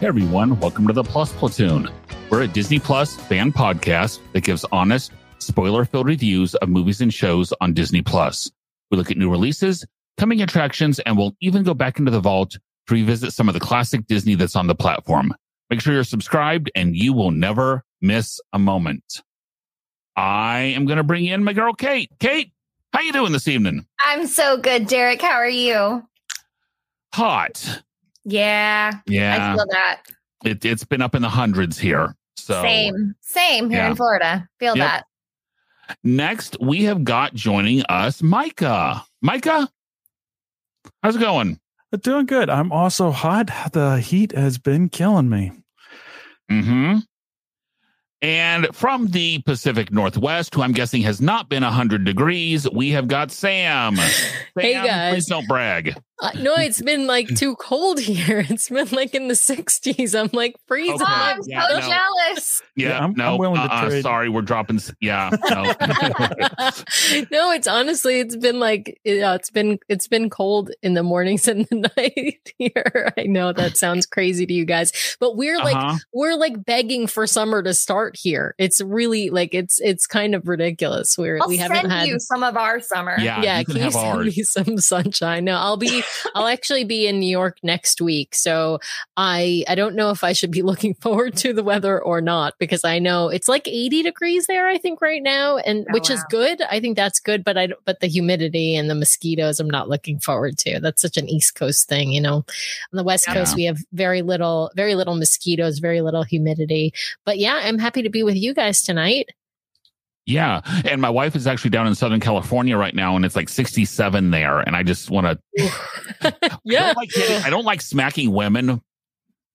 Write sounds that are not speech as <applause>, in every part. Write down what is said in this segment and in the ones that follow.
Hey everyone, welcome to the Plus Platoon. We're a Disney Plus fan podcast that gives honest, spoiler filled reviews of movies and shows on Disney Plus. We look at new releases, coming attractions, and we'll even go back into the vault to revisit some of the classic Disney that's on the platform. Make sure you're subscribed and you will never miss a moment. I am going to bring in my girl, Kate. Kate, how you doing this evening? I'm so good, Derek. How are you? Hot. Yeah. Yeah. I feel that. It, it's been up in the hundreds here. So Same. Same here Yeah. in Florida. Feel Yep. that. next we have got joining us Micah. Micah, how's it going? Doing good. I'm also hot. The heat has been killing me. Mm-hmm. And from the Pacific Northwest, who I'm guessing has not been 100 degrees, we have got Sam. <laughs> Hey, guys. Please don't brag. Uh, no, it's been like too cold here. It's been like in the 60s. I'm like freezing. Okay. Oh, I'm Yeah, so no. jealous. Yeah, Yeah, I'm- no, I'm willing to uh-uh, trade. sorry, we're dropping. Yeah, no. <laughs> <laughs> no, it's honestly, it's been like, yeah, it's been, it's been cold in the mornings and the <laughs> night here. I know that sounds crazy to you guys, but we're like, Uh-huh. we're like begging for summer to start here. It's really like, it's, it's kind of ridiculous. We're, I'll we haven't send had. you some of our summer. Yeah, yeah, you can can you have send ours. me some sunshine? No, I'll be I'll actually be in New York next week. So I I don't know if I should be <laughs> looking forward to the weather or not because I know it's like 80 degrees there I think right now and Oh, which is good. I think that's good, but I but the humidity and the mosquitoes I'm not looking forward to. That's such an East Coast thing, you know. On the West Yeah. Coast we have very little very little mosquitoes, very little humidity. But yeah, I'm happy to be with you guys tonight. Yeah. And my wife is actually down in Southern California right now, and it's like 67 there. And I just want to <laughs> I yeah. don't like I don't like smacking women,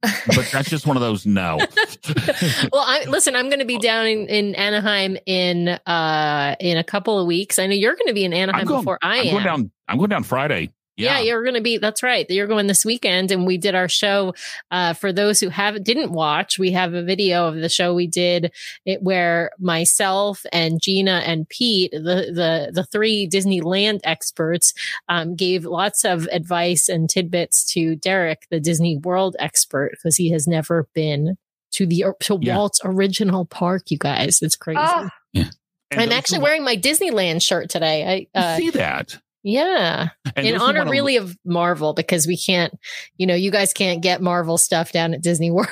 but that's just one of those no. <laughs> well, I, listen, I'm going to be down in, in Anaheim in uh in a couple of weeks. I know you're going to be in Anaheim going, before I I'm am. going down. I'm going down Friday. Yeah. Yeah. you're going to be. That's right. You're going this weekend, and we did our show. Uh, for those who haven't didn't watch, we have a video of the show we did it where myself and Gina and Pete, the the the three Disneyland experts, um, gave lots of advice and tidbits to Derek, the Disney World expert, because he has never been to the to Yeah. Walt's original park. You guys, it's crazy. Oh, And I'm actually wearing my Disneyland shirt today. I uh, see that. Yeah, <laughs> And in honor really of Marvel because we can't, you know, you guys can't get Marvel stuff down at Disney World.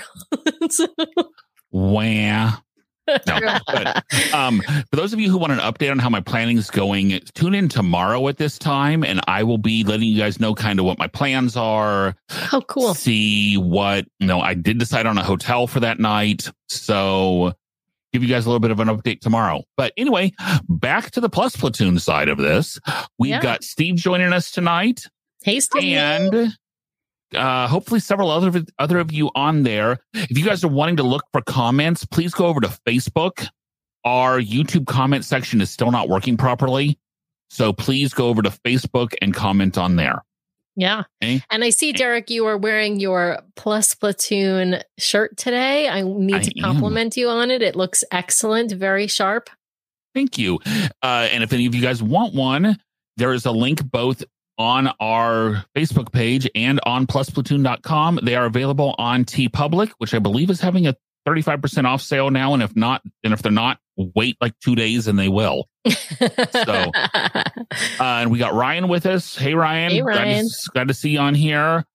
So- Wah. No, <laughs> but um, for those of you who want an update on how my planning is going, tune in tomorrow at this time, and I will be letting you guys know kind of what my plans are. oh, cool. See what you know. I did decide on a hotel for that night, so give you guys a little bit of an update tomorrow. But anyway, back to the plus platoon side of this. We've Yeah. got Steve joining us tonight Hey, Steve. and uh, hopefully several other other of you on there. If you guys are wanting to look for comments, please go over to Facebook. Our YouTube comment section is still not working properly, so please go over to Facebook and comment on there. Yeah. And I see, Derek, you are wearing your Plus Platoon shirt today. I need I to am. compliment you on it. It looks excellent, very sharp. Thank you. Uh, and if any of you guys want one, there is a link both on our Facebook page and on plusplatoon.com. They are available on TeePublic, which I believe is having a 35% off sale now. And if not, and if they're not, wait like two days and they will. So, Uh, and we got Ryan with us. Hey, Ryan. Hey, Glad to- Ryan. Glad to, see you on here.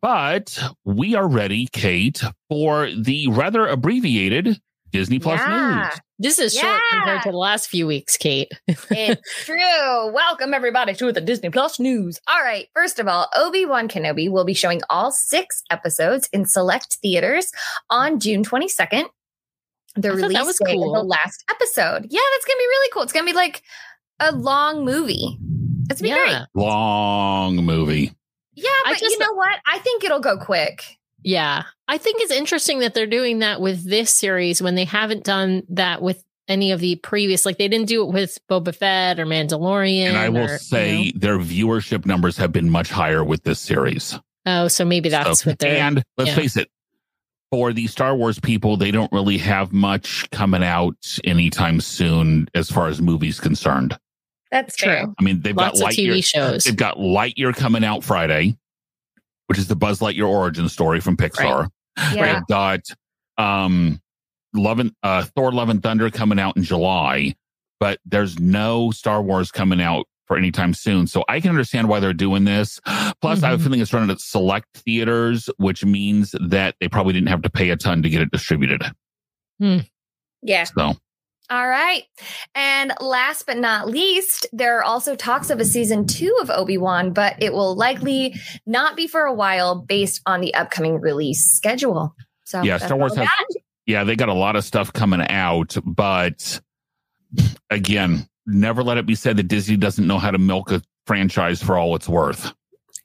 But we are ready, Kate, for the rather abbreviated Disney Plus Yeah. news. this is short compared to the last few weeks, Kate. it's <laughs> true. Welcome everybody to the Disney Plus news. All right. First of all, Obi-Wan Kenobi will be showing all six episodes in select theaters on June 22nd. The I thought that release was date of cool. the last episode. Yeah, that's gonna be really cool. It's gonna be like a long movie. It's gonna be great. Long movie. Yeah, but just- you know what? I think it'll go quick. Yeah. I think it's interesting that they're doing that with this series when they haven't done that with any of the previous, like they didn't do it with Boba Fett or Mandalorian. And I will or, you say their viewership numbers have been much higher with this series. oh, so maybe that's So- what they're. and let's yeah. face it, for the Star Wars people, they don't really have much coming out anytime soon as far as movies concerned. That's True. fair. I mean, they've Lots got of TV Lightyear. shows. They've got Lightyear coming out Friday, which is the Buzz Lightyear origin story from Pixar. Yeah. They've got um, Love and uh, Thor: Love and Thunder coming out in July, but there's no Star Wars coming out for any time soon. So I can understand why they're doing this. Plus, I have a Mhm. feeling it's running at select theaters, which means that they probably didn't have to pay a ton to get it distributed. Yeah. So All right. And last but not least, there are also talks of a season two of Obi Wan, but it will likely not be for a while based on the upcoming release schedule. So Yeah, Star Wars has- yeah, they got a lot of stuff coming out, but again, never let it be said that Disney doesn't know how to milk a franchise for all it's worth.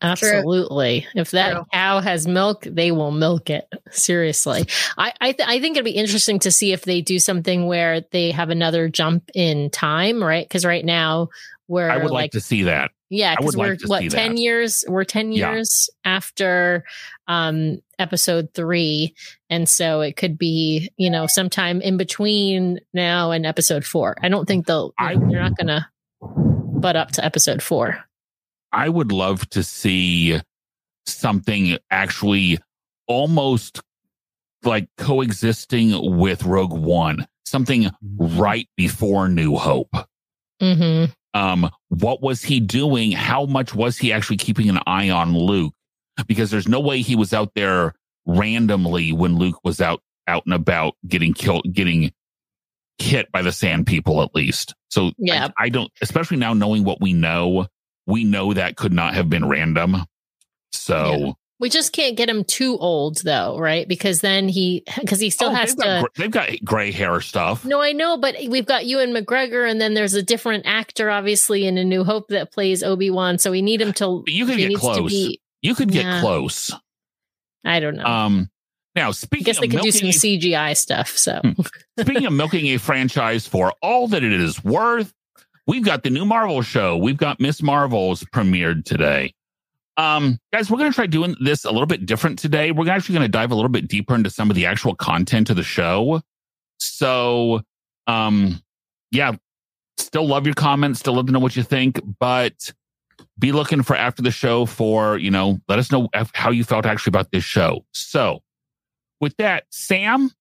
Absolutely. If that True. cow has milk, they will milk it. Seriously. I I, th- I think it'd be interesting to see if they do something where they have another jump in time, right? Because right now we're I would like, like to see that. Yeah, because we're to what ten that. years. We're ten Yeah. years after um episode three, and so it could be you know sometime in between now and episode four. I don't think they'll. I- they're not gonna butt up to episode four. I would love to see something actually almost like coexisting with Rogue One, something right before New Hope. hmm Um, what was he doing? How much was he actually keeping an eye on Luke? Because there's no way he was out there randomly when Luke was out out and about getting killed, getting hit by the Sand People at least. So Yeah. I, I don't, especially now knowing what we know, we know that could not have been random. So Yeah. We just can't get him too old though, right? Because then he <laughs> because he still Oh, has they've, to. got, they've got gray hair stuff. No, I know, but we've got Ewan McGregor, and then there's a different actor, obviously, in A New Hope that plays Obi Wan. So we need him to. But you could get close. be. You could get Yeah. close. I don't know. Um, now speaking, I guess they of could do some a CGI stuff. So Hmm. Speaking of milking a franchise for all that it is worth, we've got the new Marvel show. We've got Miss Marvel's premiered today. Um, guys, we're going to try doing this a little bit different today. We're actually going to dive a little bit deeper into some of the actual content of the show. So, um, yeah, still love your comments, still love to know what you think, but be looking for after the show for, you know, let us know how you felt actually about this show. So, with that, Sam,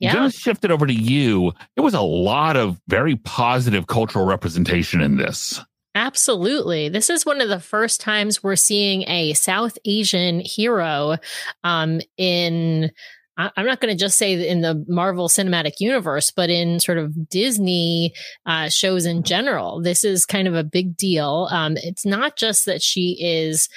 yeah, I'm going to shift it over to you. There was a lot of very positive cultural representation in this. Absolutely. This is one of the first times we're seeing a South Asian hero um, in. I'm not going to just say in the Marvel Cinematic Universe, but in sort of Disney uh, shows in general. This is kind of a big deal. Um, it's not just that she is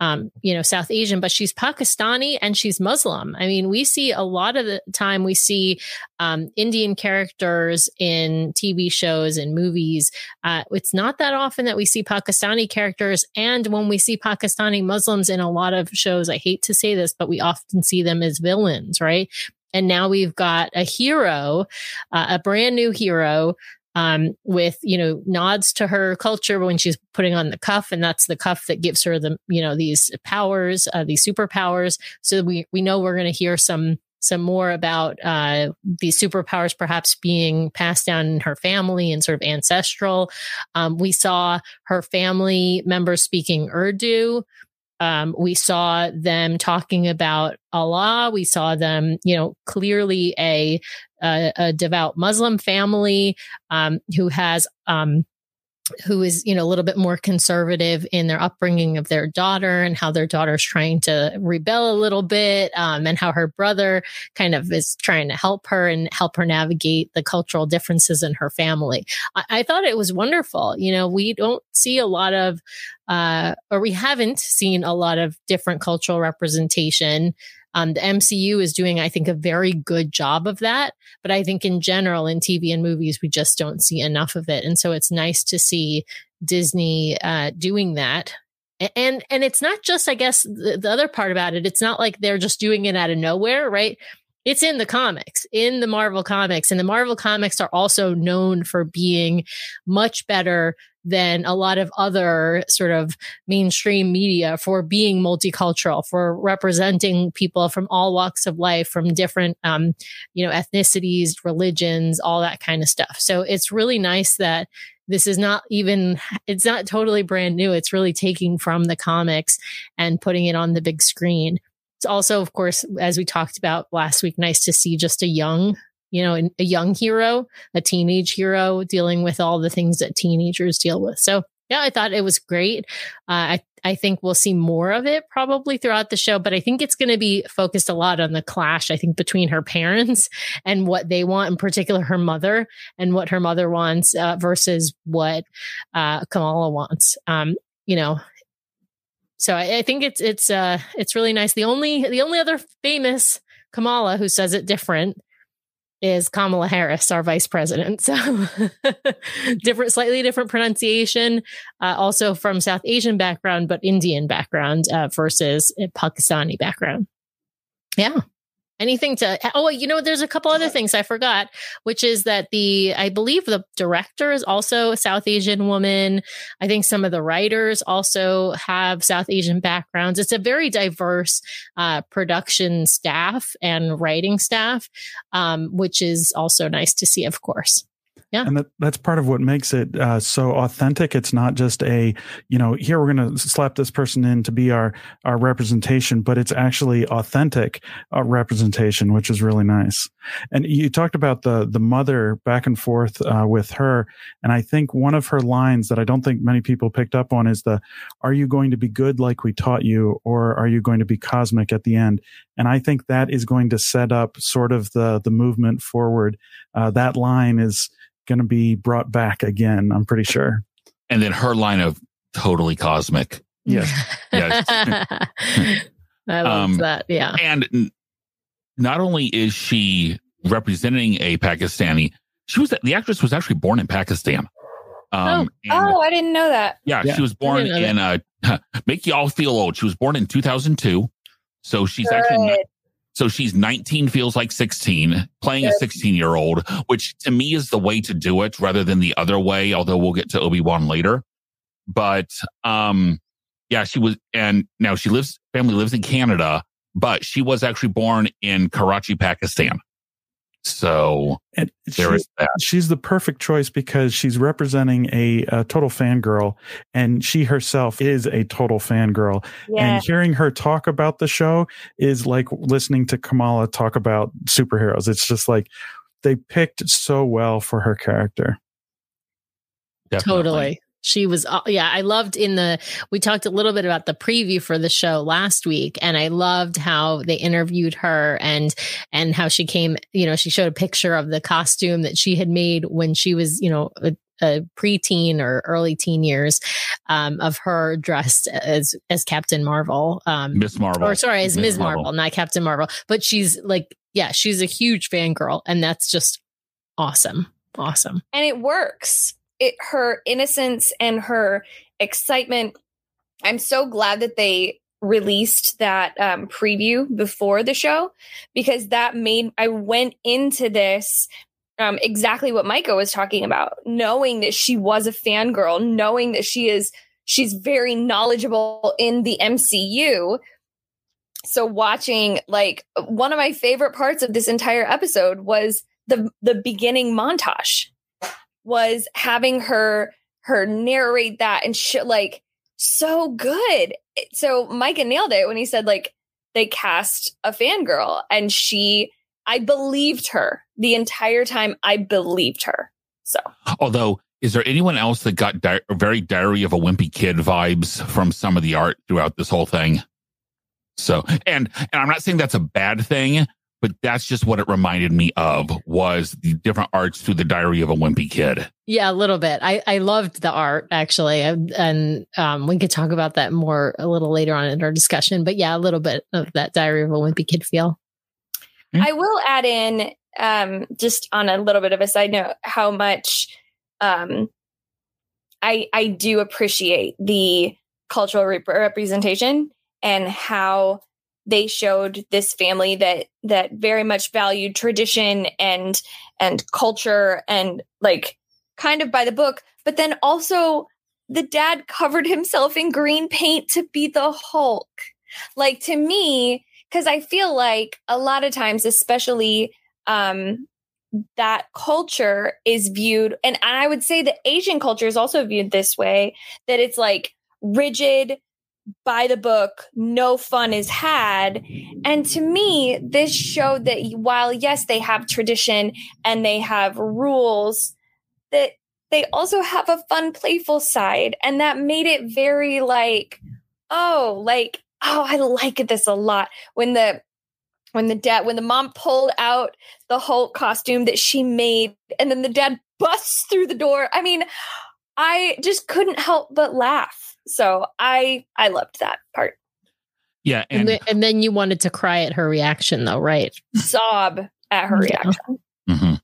um, you know, South Asian, but she's Pakistani and she's Muslim. I mean, we see a lot of the time we see um, Indian characters in TV shows and movies. Uh, it's not that often that we see Pakistani characters. And when we see Pakistani Muslims in a lot of shows, I hate to say this, but we often see them as villains, right? And now we've got a hero, uh, a brand new hero um, with you know nods to her culture when she's putting on the cuff, and that's the cuff that gives her the you know these powers, uh, these superpowers. So we we know we're going to hear some some more about uh, these superpowers perhaps being passed down in her family and sort of ancestral. Um, we saw her family members speaking Urdu. Um, we saw them talking about Allah. We saw them, you know, clearly a a, a devout Muslim family um, who has um, who is you know a little bit more conservative in their upbringing of their daughter and how their daughter's trying to rebel a little bit um, and how her brother kind of is trying to help her and help her navigate the cultural differences in her family. I, I thought it was wonderful. You know we don't see a lot of uh, or we haven't seen a lot of different cultural representation um, the MCU is doing, I think, a very good job of that. But I think in general, in TV and movies, we just don't see enough of it. And so it's nice to see Disney uh, doing that. and and it's not just i guess the, the, other part about it it's not like they're just doing it out of nowhere right it's in the comics in the marvel comics and the marvel comics are also known for being much better than a lot of other sort of mainstream media for being multicultural for representing people from all walks of life from different um, you know ethnicities religions all that kind of stuff. So it's really nice that this is not even it's not totally brand new. It's really taking from the comics and putting it on the big screen also of course as we talked about last week nice to see just a young you know a young hero a teenage hero dealing with all the things that teenagers deal with so yeah, I thought it was great. Uh, I I think we'll see more of it probably throughout the show, but I think it's going to be focused a lot on the clash. I think between her <laughs> parents and what they want, in particular her mother, and what her mother wants uh, versus what uh, Kamala wants. Um, you know, so I, I, think it's it's uh it's really nice. The only the only other famous Kamala who says it different is Kamala Harris, our vice president. <laughs> So different, slightly different pronunciation, uh, also from South Asian background, but Indian background uh, versus Pakistani background. Yeah anything to oh you know there's a couple other things i forgot which is that the i believe the director is also a south asian woman. I think some of the writers also have south asian backgrounds. It's a very diverse uh, production staff and writing staff um, which is also nice to see of course yeah. And that, that's part of what makes it uh, so authentic. It's not just a, you know, here we're going to slap this person in to be our, our representation, but it's actually authentic uh, representation, which is really nice. And you talked about the, the mother back and forth uh, with her. And I think one of her lines that I don't think many people picked up on is the, are you going to be good like we taught you? Or are you going to be cosmic at the end? And I think that is going to set up sort of the, the movement forward. Uh, that line is, going to be brought back again. I'm pretty sure. And then her line of totally cosmic. Yes. yes. <laughs> I love um, that. Yeah. And not only is she representing a Pakistani, she was the actress was actually born in Pakistan. Um, oh, oh, I didn't know that. Yeah, yeah. she was born in uh, <laughs> make you all feel old. She was born in 2002, so she's Good. actually so she's 19, feels like 16, playing a 16 year old, which to me is the way to do it rather than the other way, although we'll get to Obi-Wan later. But, um, yeah, she was, and now she lives, family lives in Canada, but she was actually born in Karachi, Pakistan. So and there she, is that. She's the perfect choice because she's representing a, a, total fangirl, and she herself is a total fangirl. Yeah. And hearing her talk about the show is like listening to Kamala talk about superheroes. It's just like they picked so well for her character. Definitely. Totally she was uh, yeah i loved in the we talked a little bit about the preview for the show last week and i loved how they interviewed her and and how she came you know she showed a picture of the costume that she had made when she was you know a, a preteen or early teen years um, of her dressed as as Captain Marvel, um, Miss Marvel, or sorry, as Ms. Marvel. Marvel, not Captain Marvel. But she's like, yeah, she's a huge fangirl, and that's just awesome, awesome. And it works it her innocence and her excitement. I'm so glad that they released that um, preview before the show because that made I went into this um, exactly what Micah was talking about, knowing that she was a fangirl, knowing that she is she's very knowledgeable in the MCU. So watching like one of my favorite parts of this entire episode was the the beginning montage was having her her narrate that and shit like so good. So Micah nailed it when he said like they cast a fangirl and she I believed her the entire time. I believed her. So although is there anyone else that got di- very diary of a wimpy kid vibes from some of the art throughout this whole thing? So, and and I'm not saying that's a bad thing, but that's just what it reminded me of was the different arts through the diary of a wimpy kid. Yeah a little bit. I i loved the art actually and um, we could talk about that more a little later on in our discussion but yeah a little bit of that diary of a wimpy kid feel. Mm-hmm. i will add in um, just on a little bit of a side note how much um, i i do appreciate the cultural rep- representation and how they showed this family that that very much valued tradition and and culture and like kind of by the book but then also the dad covered himself in green paint to be the hulk. Like to me because i feel like a lot of times especially um that culture is viewed and i would say that asian culture is also viewed this way that it's like rigid by the book, no fun is had. And to me, this showed that while, yes, they have tradition and they have rules, that they also have a fun, playful side. And that made it very like, oh, like, oh, I like this a lot. When the when the dad when the mom pulled out the Hulk costume that she made, and then the dad busts through the door. I mean, I just couldn't help but laugh so I I loved that part. Yeah, and and, the, and then you wanted to cry at her reaction, though, right? Sob at her yeah. reaction. Mm-hmm.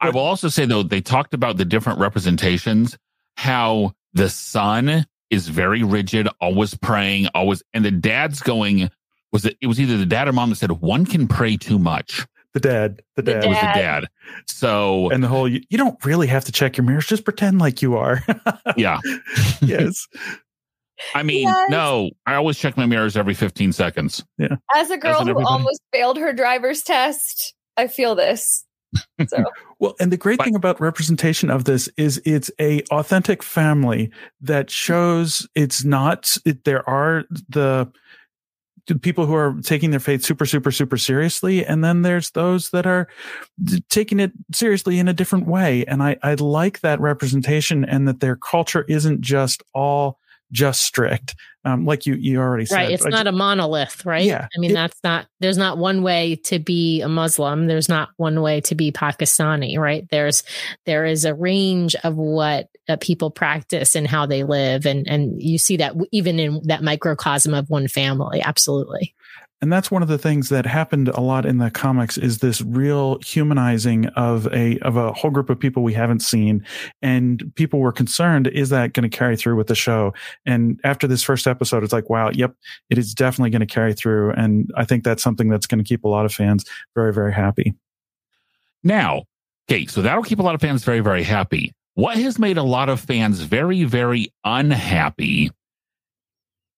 I will also say though they talked about the different representations, how the son is very rigid, always praying, always, and the dad's going. Was it? It was either the dad or mom that said one can pray too much. The dad, the dad, the was the dad. So, and the whole you, you don't really have to check your mirrors; just pretend like you are. <laughs> yeah. yes. <laughs> I mean, yes. no, I always check my mirrors every 15 seconds. Yeah. As a girl As who almost failed her driver's test, I feel this. <laughs> So. well, and the great but, thing about representation of this is it's a authentic family that shows it's not it, there are the people who are taking their faith super super super seriously. And then there's those that are taking it seriously in a different way. And i i like that representation and that their culture isn't just all just strict. Um, like you, you already said. Right. It's not a monolith, right? Yeah. I mean, it, that's not, there's not one way to be a Muslim. There's not one way to be Pakistani, right? There's, there is a range of what uh, people practice and how they live. And, and you see that even in that microcosm of one family. Absolutely and that's one of the things that happened a lot in the comics is this real humanizing of a of a whole group of people we haven't seen. And people were concerned is that going to carry through with the show? And after this first episode it's like wow yep it is definitely going to carry through. And i think that's something that's going to keep a lot of fans very very happy. Now okay so that'll keep a lot of fans very very happy. What has made a lot of fans very very unhappy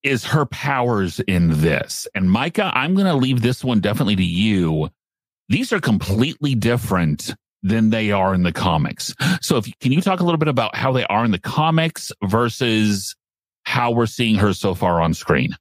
is her powers in this. And Micah, I'm going to leave this one definitely to you. These are completely different than they are in the comics. So if can you talk a little bit about how they are in the comics versus how we're seeing her so far on screen?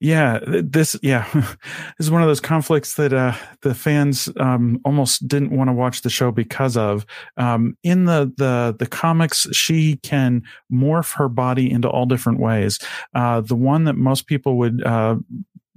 Yeah, this yeah, <laughs> this is one of those conflicts that uh, the fans um, almost didn't want to watch the show because of. Um, in the the the comics, she can morph her body into all different ways. Uh, the one that most people would uh,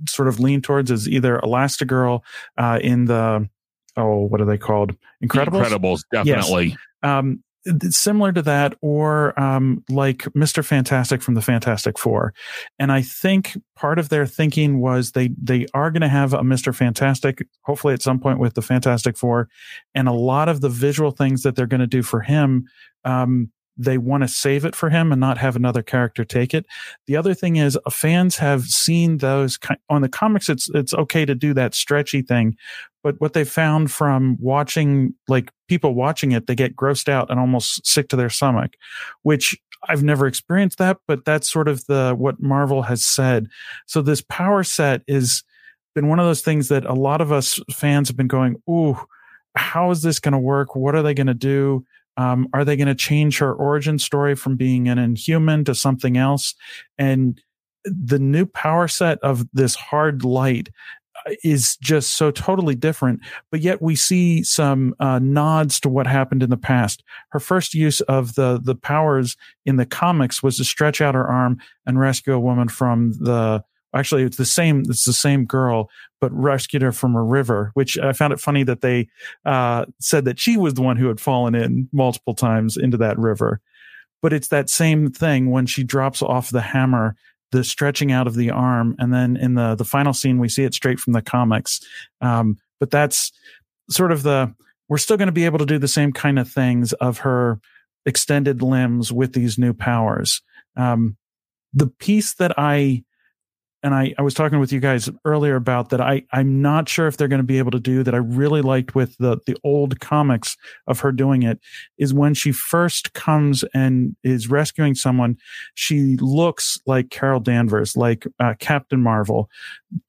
sort of lean towards is either Elastigirl uh, in the oh, what are they called? Incredibles. Incredibles, definitely. Yes. Um, similar to that or um, like mr fantastic from the fantastic four and i think part of their thinking was they they are going to have a mr fantastic hopefully at some point with the fantastic four and a lot of the visual things that they're going to do for him um, they want to save it for him and not have another character take it. The other thing is uh, fans have seen those on the comics. It's, it's okay to do that stretchy thing. But what they found from watching, like people watching it, they get grossed out and almost sick to their stomach, which I've never experienced that, but that's sort of the, what Marvel has said. So this power set is been one of those things that a lot of us fans have been going, Ooh, how is this going to work? What are they going to do? Um, are they going to change her origin story from being an inhuman to something else? And the new power set of this hard light is just so totally different, but yet we see some uh, nods to what happened in the past. Her first use of the the powers in the comics was to stretch out her arm and rescue a woman from the actually it's the same it's the same girl but rescued her from a river which i found it funny that they uh, said that she was the one who had fallen in multiple times into that river but it's that same thing when she drops off the hammer the stretching out of the arm. And then in the the final scene we see it straight from the comics. Um, but that's sort of the we're still going to be able to do the same kind of things of her extended limbs with these new powers. Um, the piece that I and I, I was talking with you guys earlier about that I, I'm not sure if they're going to be able to do that. I really liked with the the old comics of her doing it is when she first comes and is rescuing someone, she looks like Carol Danvers, like uh, Captain Marvel,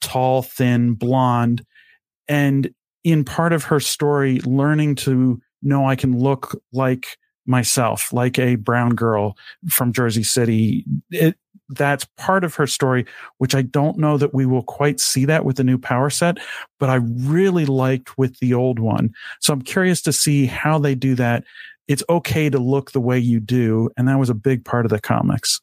tall, thin, blonde, and in part of her story, learning to know I can look like myself, like a brown girl from Jersey City. It, that's part of her story, which I don't know that we will quite see that with the new power set, but I really liked with the old one. So I'm curious to see how they do that. It's okay to look the way you do. And that was a big part of the comics.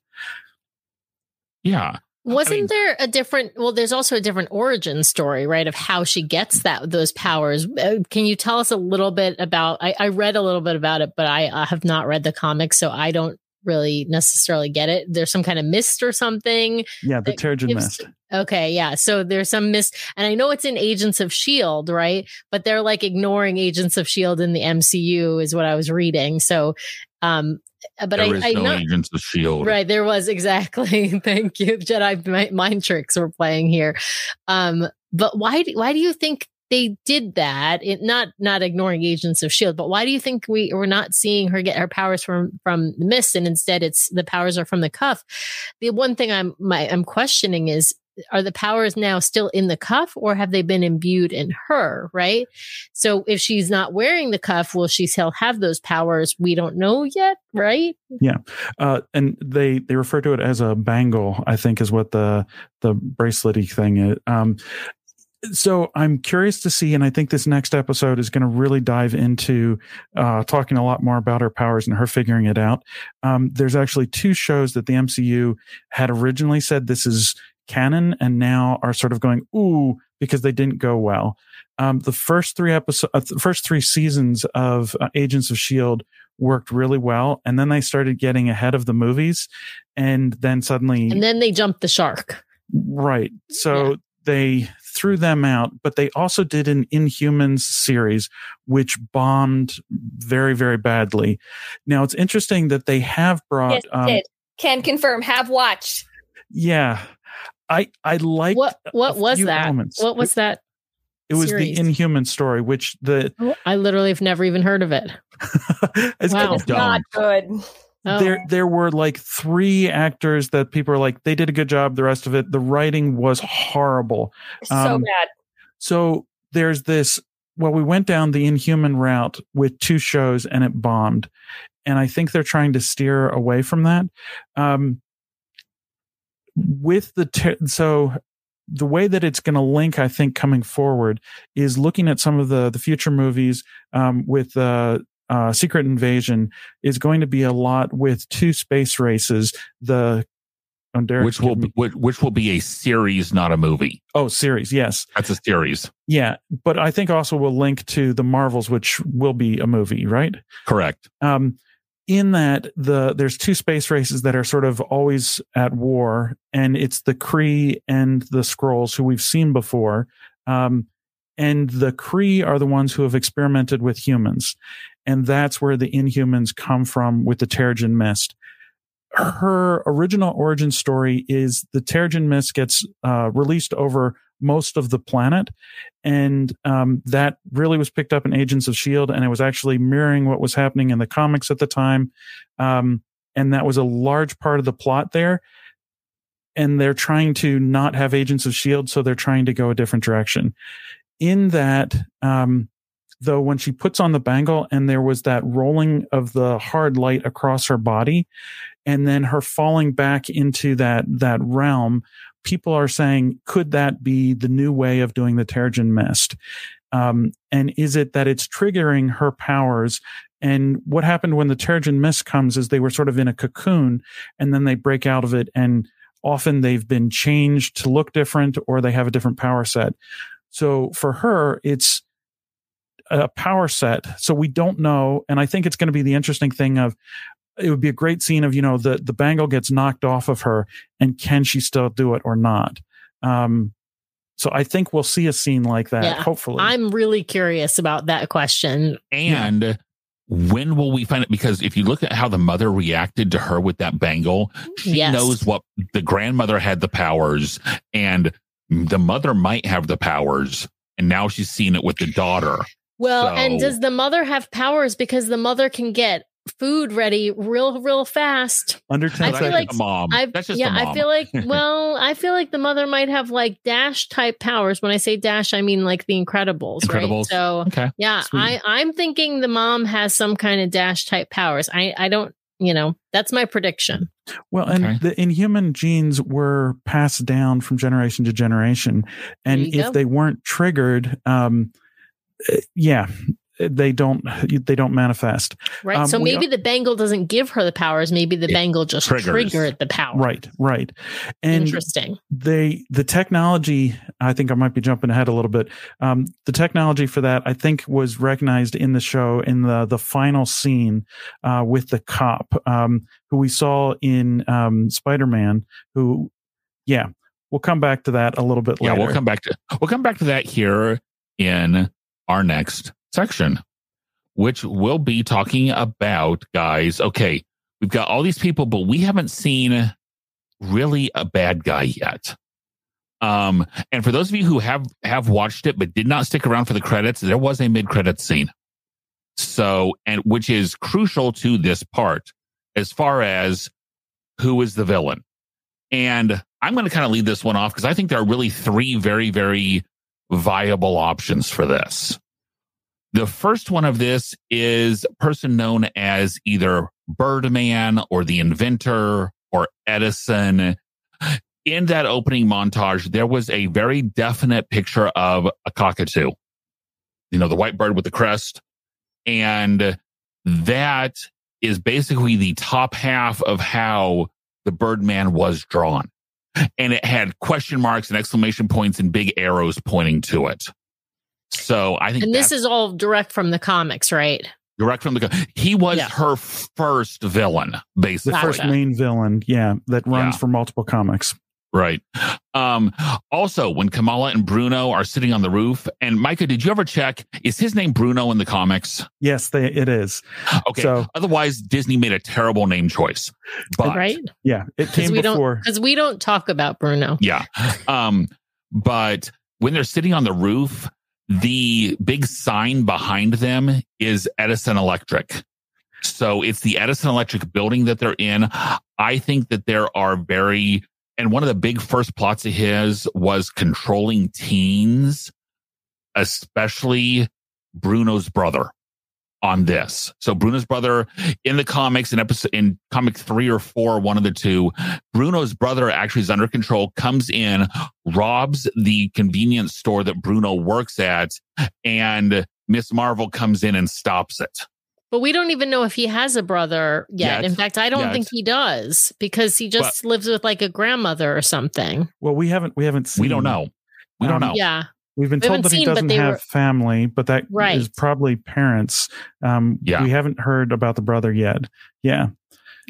Yeah. Wasn't I mean, there a different? Well, there's also a different origin story, right, of how she gets that those powers. Uh, Can you tell us a little bit about? I, I read a little bit about it, but I uh, have not read the comics, so I don't really necessarily get it. There's some kind of mist or something. Yeah, the Terrigen Mist. Okay, yeah. So there's some mist, and I know it's in Agents of Shield, right? But they're like ignoring Agents of Shield in the MCU, is what I was reading. So, um, but there I, is I no know. Agents of Shield. Right, there was <laughs> exactly. Thank you, Jedi mind tricks we're playing here. Um, but why? Do, why do you think they did that? It not not ignoring Agents of Shield, but why do you think we we're not seeing her get her powers from from the mist, and instead it's the powers are from the cuff? The one thing I'm my I'm questioning is. Are the powers now still in the cuff or have they been imbued in her? Right. So if she's not wearing the cuff, will she still have those powers? We don't know yet. Right. Yeah uh, and they they refer to it as a bangle. I think is what the the bracelety thing is. Um, so I'm curious to see, and I think this next episode is going to really dive into uh, talking a lot more about her powers and her figuring it out. Um, there's actually two shows that the MCU had originally said this is canon, and now are sort of going ooh because they didn't go well. Um, the first three episodes, uh, the first three seasons of uh, Agents of Shield worked really well, and then they started getting ahead of the movies, and then suddenly And then they jumped the shark. Right. So they threw them out, but they also did an Inhumans series, which bombed very, very badly. Now it's interesting that they have brought, Yes, um, did. Can confirm. Have watched. yeah, I I like What what a was few that? elements. What was that? it was series? the Inhuman story, which the I literally have never even heard of it. <laughs> it's Wow. It's not good. Oh. there there were like three actors that people are like they did a good job the rest of it the writing was horrible so Um, bad. So there's this. Well, we went down the inhuman route with two shows and it bombed. And I think they're trying to steer away from that. Um, with the, ter- so the way that it's going to link, I think, coming forward is looking at some of the, the future movies, um, with, uh, uh, Secret Invasion is going to be a lot with two space races. The, oh, Derek's Which will be, me- which, which will be a series, not a movie. oh, series. Yes. That's a series. Yeah, but I think also we'll link to the Marvels, which will be a movie, right? Correct. Um, in that the there's two space races that are sort of always at war, and it's the Kree and the Skrulls who we've seen before. Um, and the Kree are the ones who have experimented with humans, and that's where the Inhumans come from with the Terrigen Mist. Her original origin story is the Terrigen Mist gets uh, released over most of the planet, and um, that really was picked up in Agents of Shield, and it was actually mirroring what was happening in the comics at the time, um, and that was a large part of the plot there. And they're trying to not have Agents of Shield, so they're trying to go a different direction. In that, um, though, when she puts on the bangle, and there was that rolling of the hard light across her body, and then her falling back into that that realm people are saying, could that be the new way of doing the Terrigen Mist? Um, and is it that it's triggering her powers? And what happened when the Terrigen Mist comes is they were sort of in a cocoon and then they break out of it and often they've been changed to look different or they have a different power set. So for her, it's a power set. So we don't know. And I think it's going to be the interesting thing of it would be a great scene of, you know, the, the bangle gets knocked off of her and can she still do it or not? Um, so I think we'll see a scene like that, Yeah. hopefully. I'm really curious about that question. And when will we find it? Because if you look at how the mother reacted to her with that bangle, she Yes. knows what the grandmother had the powers and the mother might have the powers. And now she's seeing it with the daughter. Well, and does the mother have powers because the mother can get food ready real, real fast? Under I 10 feel seconds. like mom. I That's just yeah, the I feel like <laughs> well, I feel like the mother might have like dash type powers. When I say dash, I mean like the Incredibles, right? Incredibles. So okay. yeah, Sweet. I I'm thinking the mom has some kind of dash type powers. I I don't, you know, that's my prediction. Well, and Okay. the inhuman genes were passed down from generation to generation, and if go. they weren't triggered, um, uh, yeah, they don't they don't manifest. Right. Um, so maybe are- the bangle doesn't give her the powers. Maybe the It bangle just triggers. triggered the power. Right, right, and Interesting. they the technology. I think I might be jumping ahead a little bit. Um, the technology for that, I think, was recognized in the show in the the final scene uh, with the cop um, who we saw in um, Spider Man. Who, yeah, we'll come back to that a little bit Yeah, later. we'll come back to we'll come back to that here in our next section, which we'll be talking about, guys. Okay, we've got all these people, but we haven't seen really a bad guy yet. Um, and for those of you who have have watched it but did not stick around for the credits, there was a mid credit scene. So, and which is crucial to this part as far as who is the villain. And I'm going to kind of lead this one off because I think there are really three very, very viable options for this. The first one of this is a person known as either Birdman or the inventor or Edison. In that opening montage, there was a very definite picture of a cockatoo, you know, the white bird with the crest. And that is basically the top half of how the Birdman was drawn. And it had question marks and exclamation points and big arrows pointing to it. So I think And this is all direct from the comics, right? direct from the. co- He was Yeah. her first villain, the basically. first main villain, yeah, that runs Yeah. for multiple comics. Right. Um, also, when Kamala and Bruno are sitting on the roof, and Micah, did you ever check? Is his name Bruno in the comics? Yes, they, it is. Okay. So Otherwise, Disney made a terrible name choice. But right? yeah, it came we before. because we don't talk about Bruno. Yeah. Um, but when they're sitting on the roof, the big sign behind them is Edison Electric. So it's the Edison Electric building that they're in. I think that there are very, and one of the big first plots of his was controlling teens, especially Bruno's brother on this. So Bruno's brother in the comics in episode in comic three or four, one of the two, Bruno's brother actually is under control, comes in, robs the convenience store that Bruno works at, and Miss Marvel comes in and stops it. But we don't even know if he has a brother yet. Yet. In fact, I don't Yet. think he does because he just lives with like a grandmother or something. well, we haven't we haven't seen. We don't know. We don't Um, know. Yeah. We've been We told that he seen, but doesn't have were- family, but that is Right. probably parents. Um, Yeah. we haven't heard about the brother yet. Yeah,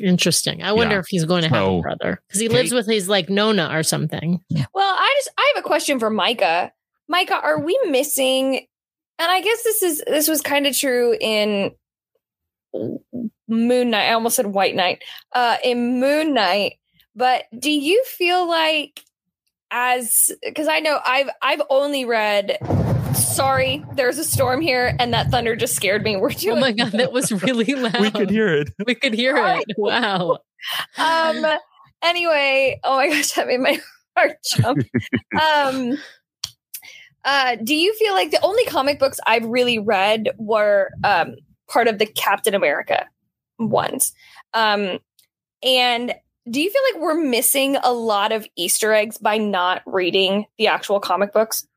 Interesting. I wonder Yeah. if he's going to have So, a brother because he Kate- lives with his like Nona or something. Well, I just I have a question for Micah. Micah, are we missing? And I guess this is this was kind of true in Moon Knight. I almost said White Knight. Uh, in Moon Knight, but do you feel like as because I know I've I've only read. Sorry, there's a storm here, and that thunder just scared me. <laughs> We're doing. Oh doing. my god, that was <laughs> really loud. we could hear it. We could hear Sorry. it. Wow. <laughs> um anyway oh my gosh that made my heart jump um uh do you feel like the only comic books i've really read were um part of the captain america ones um and do you feel like we're missing a lot of easter eggs by not reading the actual comic books?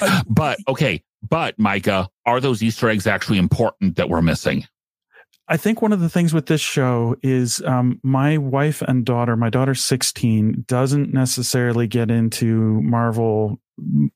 <sighs> But okay, but Micah, are those Easter eggs actually important that we're missing? I think one of the things with this show is um, my wife and daughter, my daughter's 16, doesn't necessarily get into Marvel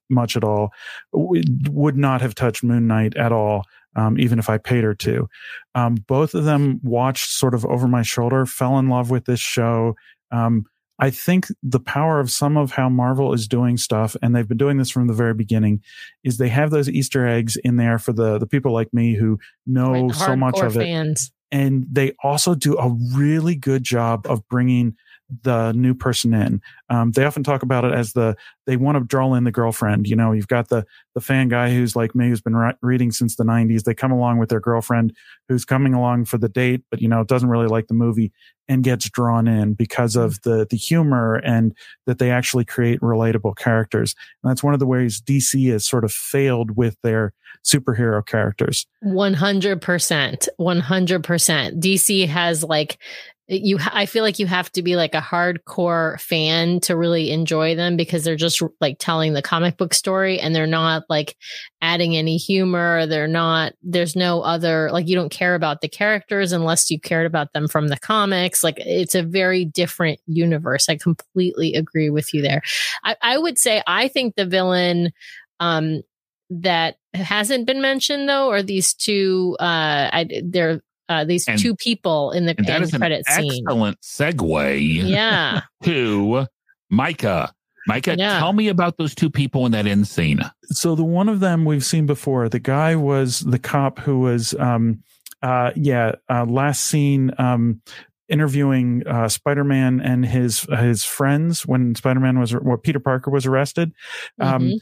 much at all, would would not have touched Moon Knight at all, um, even if I paid her to. Um, both of them watched sort of over my shoulder, fell in love with this show. Um, I think the power of some of how Marvel is doing stuff, and they've been doing this from the very beginning, is they have those Easter eggs in there for the the people like me who know so much of it fans. and they also do a really good job of bringing the new person in. Um, they often talk about it as the they want to draw in the girlfriend. You know, you've got the the fan guy who's like me, who's been ri- reading since the '90s. They come along with their girlfriend, who's coming along for the date, but you know doesn't really like the movie and gets drawn in because of the the humor and that they actually create relatable characters. And that's one of the ways DC has sort of failed with their superhero characters. 100%. 100%. DC has like, you, I feel like you have to be like a hardcore fan to really enjoy them because they're just like telling the comic book story and they're not like adding any humor. They're not, there's no other, like, you don't care about the characters unless you cared about them from the comics. Like, it's a very different universe. I completely agree with you there. I, I would say, I think the villain, um, that hasn't been mentioned though are these two uh I, they're uh these And- two people in the And that end is an credit scene excellent segue yeah <laughs> to Micah. Micah, Yeah. tell me about those two people in that end scene. so the one of them we've seen before the guy was the cop who was um uh yeah uh last seen um interviewing uh spider-man and his his friends when spider-man was well, peter parker was arrested um Mhm.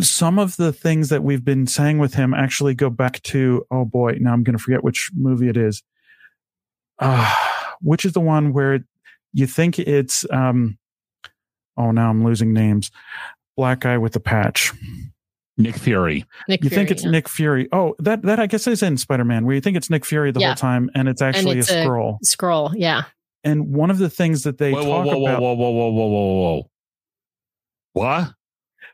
Some of the things that we've been saying with him actually go back to oh boy now i'm going to forget which movie it is uh which is the one where you think it's um oh now i'm losing names black guy with the patch Nick Fury. Nick you think it's yeah. Nick Fury. Oh, that that I guess is in Spider Man, where you think it's Nick Fury the Yeah. whole time, and it's actually it's a a- Skrull. Skrull yeah And one of the things that they whoa, whoa, talk whoa, whoa, about, whoa, whoa, whoa, whoa, whoa, whoa. What?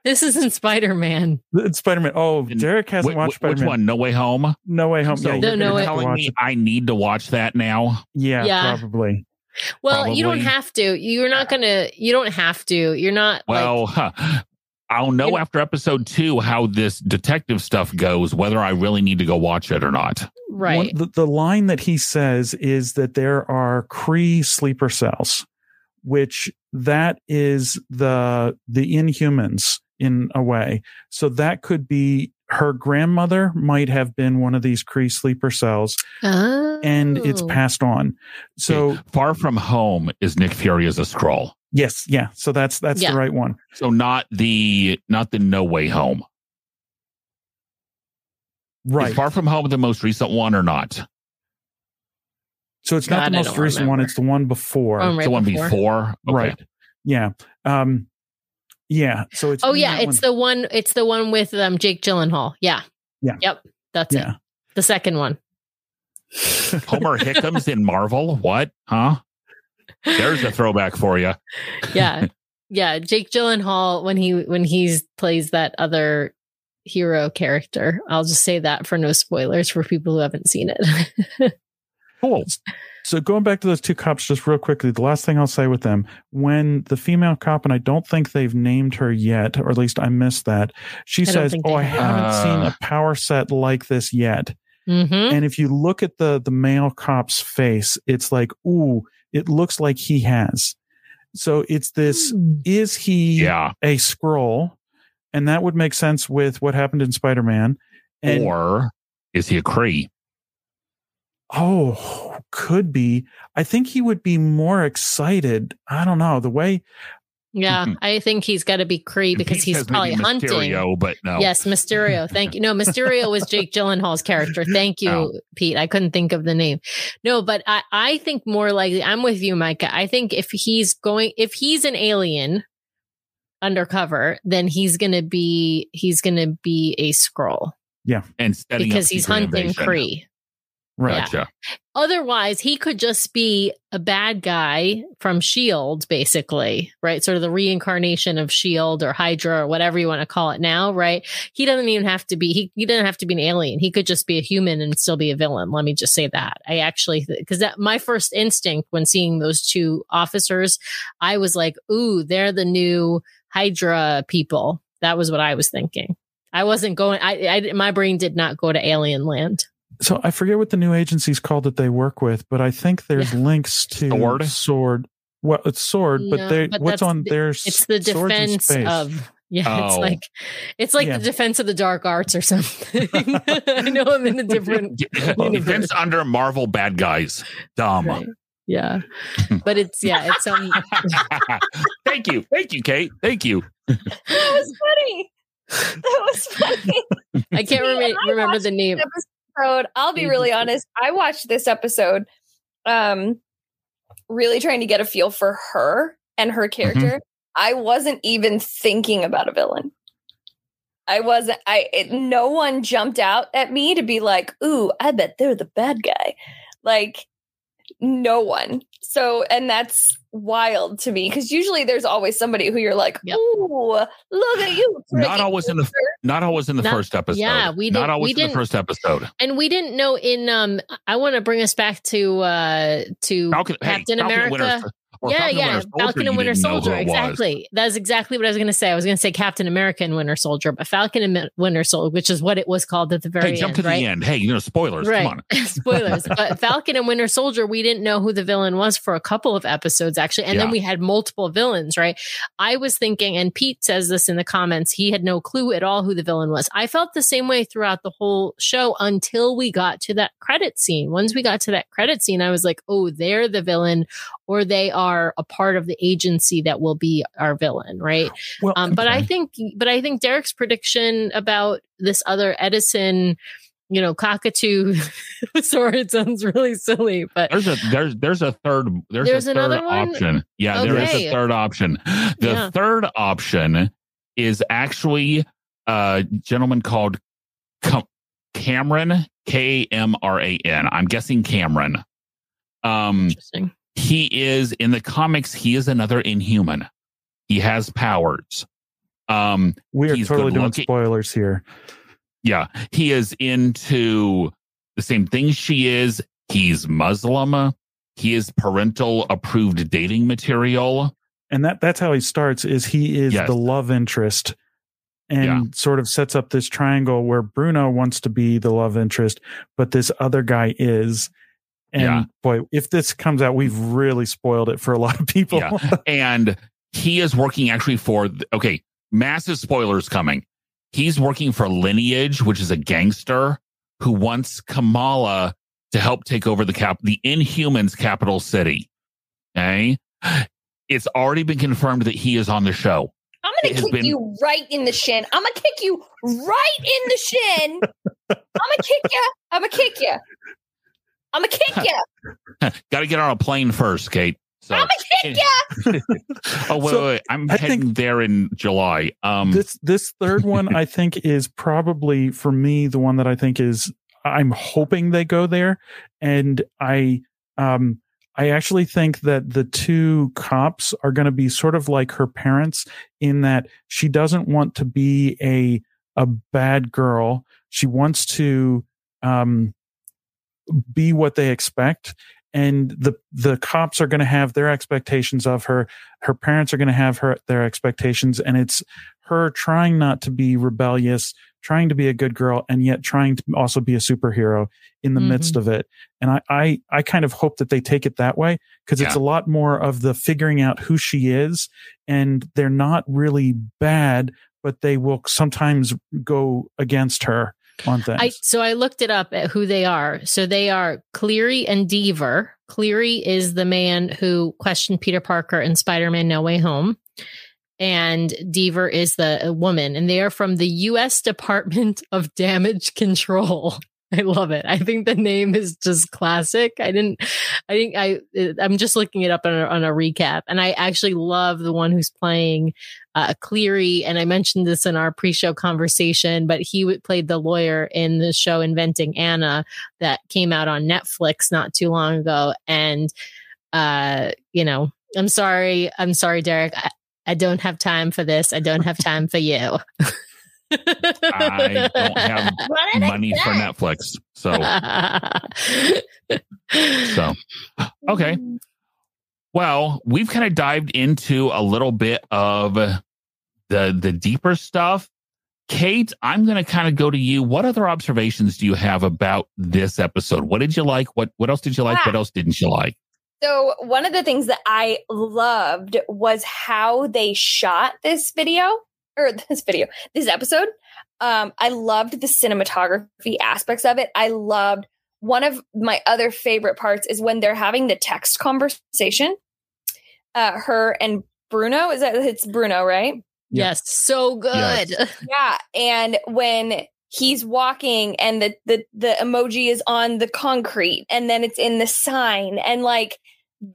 This isn't spider-man Spider Man. Oh, And Derek hasn't Wh- watched wh- Spider which Man. one? No Way Home? No way home. So yeah, No, you're No Way- have telling me it. I need to watch that now? Yeah, Yeah. probably. well you don't have to you're not gonna you don't have to you're not like Well, huh, I'll know You- after episode two how this detective stuff goes, whether I really need to go watch it or not. right One, the, the line that he says is that there are Kree sleeper cells, which that is the the Inhumans in a way. So that could be her grandmother might have been one of these Kree sleeper cells, and it's Oh. passed on. So Far from Home is Nick Fury as a Skrull. yes, yeah. So that's that's Yeah. the right one. So not the not the No Way Home. Right. Is Far From Home the most recent one or not? so it's not God, the most don't recent one; it's the one before. Oh, right the one before. before. Okay. Right. Yeah. Um. Yeah. So it's oh yeah it's one. the one it's the one with um jake gyllenhaal yeah Yeah. yep that's it the second one <laughs> Homer Hickams in Marvel. What? Huh? There's a throwback for you. <laughs> yeah yeah jake gyllenhaal when he when he's plays that other hero character i'll just say that for no spoilers for people who haven't seen it <laughs> Cool. So going back to those two cops just real quickly, the last thing I'll say with them, when the female cop, and I don't think they've named her yet, or at least I missed that, she I says, Oh, I have. haven't seen Uh. a power set like this yet. hmm And if you look at the the male cop's face, it's like, ooh, it looks like he has. So it's this is he Yeah. a Skrull? And that would make sense with what happened in Spider-Man. And or is he a Kree? Oh, could be. I think he would be more excited. I don't know. The way yeah Mhm. i think he's got to be kree because Pete he's probably maybe hunting Mysterio, but no. Yes, Mysterio. Thank you. No, Mysterio was Jake Gyllenhaal's character. <laughs> Thank you, Oh. Pete. I couldn't think of the name. No, but I, I think more likely, I'm with you, Micah. I think if he's going, if he's an alien undercover, then he's going to be, he's going to be a Skrull Yeah. and because he's hunting invasion. Right. Gotcha. Otherwise, he could just be a bad guy from S.H.I.E.L.D., basically, right? Sort of the reincarnation of S.H.I.E.L.D. or Hydra or whatever you want to call it now, right? He doesn't even have to be, he, he doesn't have to be an alien. He could just be a human and still be a villain. Let me just say that. I actually, because that my first instinct when seeing those two officers, I was like, ooh, they're the new Hydra people. That was what I was thinking. I wasn't going, I, I, my brain did not go to alien land. So I forget what the new agency's called that they work with, but I think there's links to Sword? Sword. Well, it's sword, but they but what's on the- their It's the defense of <laughs> yeah. It's Oh. like it's like Yeah. the defense of the dark arts or something. <laughs> I know I'm in a <laughs> different universe. Defense under Marvel bad guys. Dumb. Right. Yeah, but it's yeah, it's um. Thank you. Thank you, Kate. Thank you. That was funny. That was funny. I can't See, rem- remember the name. Episode. I'll be really honest. I watched this episode, um, really trying to get a feel for her and her character. I wasn't even thinking about a villain. I wasn't. I it, no one jumped out at me to be like, "Ooh, I bet they're the bad guy." Like, no one. So, and that's wild to me because usually there's always somebody who you're like, Yep. "Ooh, look at you!" <sighs> Not always in the not always in the Not- first episode. yeah, we not didn't- always we in the didn't- first episode. And we didn't know in um. I want to bring us back to uh to Falcon, Captain Falcon and America. Winter, or yeah, Falcon yeah, Winter Soldier, Falcon and Winter Soldier. Exactly. That's exactly what I was going to say. I was going to say Captain America and Winter Soldier, but Falcon and Winter Soldier, which is what it was called at the very Hey, jump end, to the right? end. Hey, you know, spoilers. Right. Come on. <laughs> <laughs> Spoilers. But Falcon and Winter Soldier, we didn't know who the villain was for a couple of episodes, actually. And then we had multiple villains, right? I was thinking, and Pete says this in the comments, he had no clue at all who the villain was. I felt the same way throughout the whole show until we got to that credit scene. Once we got to that credit scene, I was like, oh, they're the villain, or they are a part of the agency that will be our villain, right? Well, Um, but I think, but I think Derek's prediction about this other Edison, you know, cockatoo <laughs> sword sounds really silly, but There's a there's there's a third there's, There's a third option. Yeah, there is a third option. The Yeah. third option is actually a gentleman called Cam- Cameron K M R A N. I'm guessing Cameron. Um, interesting. He is in the comics. He is another Inhuman. He has powers. Um, we are totally doing spoilers here. yeah, he is into the same thing she is. He's Muslim. He is parental approved dating material. and that that's how he starts is he is Yes. the love interest and Yeah. sort of sets up this triangle where bruno wants to be the love interest but this other guy is and Yeah. boy if this comes out we've really spoiled it for a lot of people Yeah. and he is working actually for okay massive spoilers coming he's working for lineage which is a gangster who wants kamala to help take over the cap the inhumans capital city okay it's already been confirmed that he is on the show I'm gonna kick been- you right in the shin. I'm gonna kick you right in the shin. <laughs> I'm gonna kick you. I'm gonna kick you. I'm gonna kick you. <laughs> got to get on a plane first kate so I'm gonna kick you. oh wait, So, wait, wait. i'm I think- heading there in july um this this third <laughs> one i think is probably for me the one that i think is i'm hoping they go there and i um i actually think that the two cops are going to be sort of like her parents in that she doesn't want to be a a bad girl she wants to um be what they expect and the the cops are going to have their expectations of her her parents are going to have her their expectations and it's her trying not to be rebellious trying to be a good girl and yet trying to also be a superhero in the Mhm. midst of it. And i i i kind of hope that they take it that way because it's a lot more of the figuring out who she is and they're not really bad but they will sometimes go against her on things I so I looked it up at who they are. So they are Cleary and Deaver. Cleary is the man who questioned Peter Parker in Spider-Man No Way Home. And Deaver is the woman, and they are from the U.S. Department of Damage Control. <laughs> I love it. I think the name is just classic. I didn't, I think I, I'm just looking it up on a, on a recap, and I actually love the one who's playing uh, Cleary. And I mentioned this in our pre-show conversation, but he would- played the lawyer in the show Inventing Anna that came out on Netflix not too long ago. And, uh, you know, I'm sorry. I'm sorry, Derek. I, I don't have time for this. I don't have time for you. i don't have <laughs> money for netflix so <laughs> so okay Well, we've kind of dived into a little bit of the the deeper stuff. Kate, I'm going to kind of go to you. What other observations do you have about this episode? What did you like? What what else did you like? Yeah. What else didn't you like? So, one of the things that I loved was how they shot this video or <laughs> this video, this episode. Um, I loved the cinematography aspects of it. I loved one of my other favorite parts is when they're having the text conversation. Uh, her and Bruno, is that it's Bruno, right? Yes, so good. Yes. <laughs> Yeah, and when he's walking and the the the emoji is on the concrete and then it's in the sign and like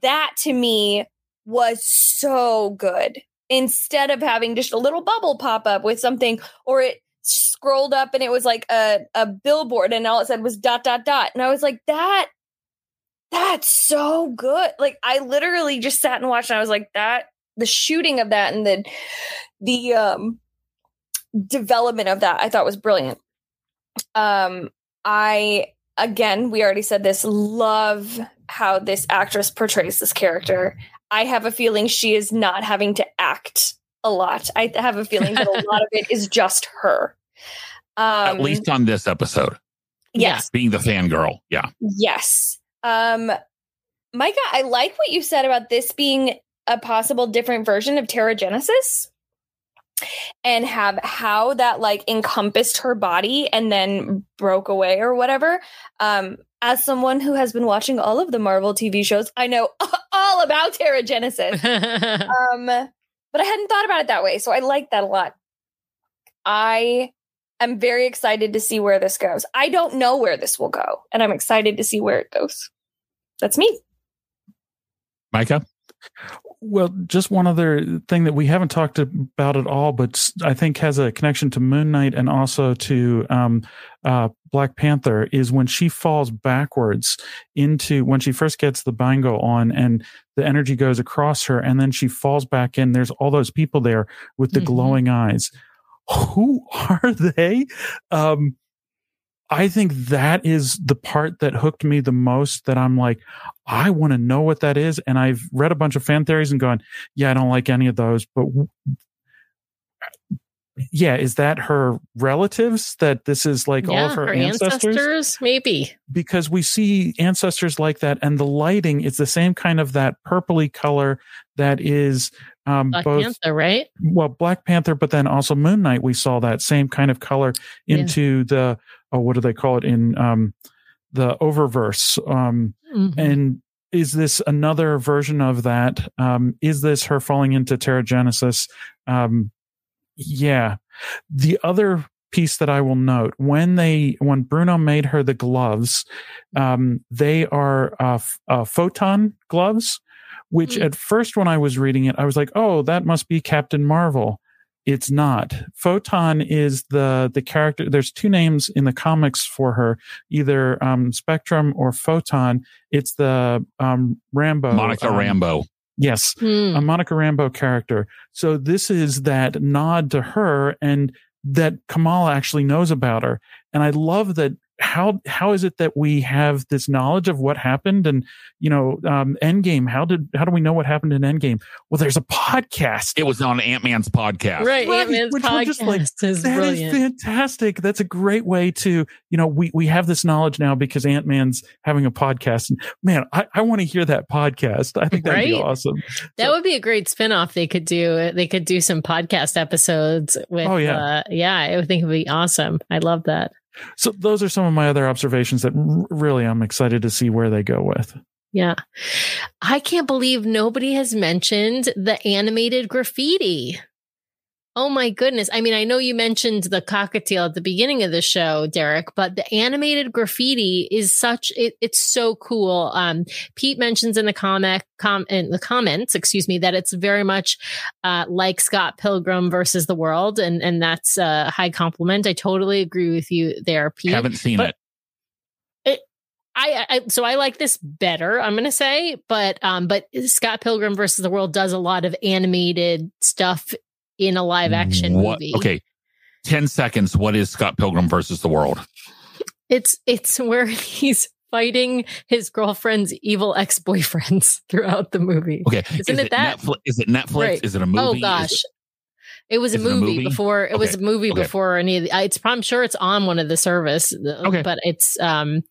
that to me was so good instead of having just a little bubble pop up with something or it scrolled up and it was like a, a billboard and all it said was dot dot dot and i was like that that's so good like i literally just sat and watched and i was like that the shooting of that and the the um development of that i thought was brilliant um i again we already said this love how this actress portrays this character i have a feeling she is not having to act a lot i have a feeling that a <laughs> lot of it is just her um At least on this episode, yes being the fangirl. Yeah. Yes. Um Micah, I like what you said about this being a possible different version of Terrigenesis and have how that like encompassed her body and then broke away or whatever. Um as someone who has been watching all of the Marvel TV shows, I know <laughs> all about Terrigenesis. <laughs> um but I hadn't thought about it that way, so I like that a lot. I am very excited to see where this goes. I don't know where this will go, and I'm excited to see where it goes. That's me. Micah? Well, just one other thing that we haven't talked about at all, but I think has a connection to Moon Knight and also to um, uh, Black Panther is when she falls backwards into when she first gets the bango on and the energy goes across her, and then she falls back in. There's all those people there with the Mhm. glowing eyes. Who are they? Um, I think that is the part that hooked me the most. That I'm like, I want to know what that is. And I've read a bunch of fan theories and gone, yeah, I don't like any of those. But w- yeah, is that her relatives? That this is like all of her, ancestors? maybe. Because we see ancestors like that, and the lighting is the same kind of that purpley color that is um, Black both Panther, right? well Black Panther, but then also Moon Knight. We saw that same kind of color Yeah. into the oh, what do they call it in um, the Oververse? Um, Mhm. and is this another version of that? Um, is this her falling into Terrigenesis? Um, yeah. The other piece that I will note when they when Bruno made her the gloves, um, they are uh, uh, photon gloves. Which Hmm. at first, when I was reading it, I was like, "Oh, that must be Captain Marvel." It's not. Photon is the the character. There's two names in the comics for her, either um, Spectrum or Photon. It's the um, Rambeau. Monica um, Rambeau. Yes, Hmm. a Monica Rambeau character. So this is that nod to her and that Kamala actually knows about her. And I love that how how is it that we have this knowledge of what happened and you know um endgame how did how do we know what happened in endgame well there's a podcast It was on Ant Man's podcast. Right, Right, Ant-Man's which we're just like, podcast is That is brilliant. fantastic. That's a great way to, you know, we, we have this knowledge now because Ant Man's having a podcast. And man, I, I want to hear that podcast. I think that'd be awesome. That So- would be a great spinoff they could do. They could do some podcast episodes with Oh, yeah. uh yeah, I would think it would be awesome. I love that. So those are some of my other observations that really I'm excited to see where they go with. Yeah. I can't believe nobody has mentioned the animated graffiti. Oh my goodness. I mean, I know you mentioned the cockatiel at the beginning of the show, Derek, but the animated graffiti is such it, it's so cool. Um Pete mentions in the comic com in the comments, excuse me, that it's very much uh like Scott Pilgrim versus the World and and that's a high compliment. I totally agree with you there, Pete. Haven't seen But- it. I, I so I like this better, I'm gonna say, but um, but Scott Pilgrim versus the World does a lot of animated stuff in a live action What? movie. Okay. 10 seconds. What is Scott Pilgrim versus the World? It's it's where <laughs> he's fighting his girlfriend's evil ex boyfriends <laughs> throughout the movie. Okay. Isn't is it that? Netflix? Is it Netflix? Right. Is it a movie? Oh gosh. it- It was a it a movie, movie? before it was a movie Okay. before any of the, it's I'm sure it's on one of the service, Okay. but it's um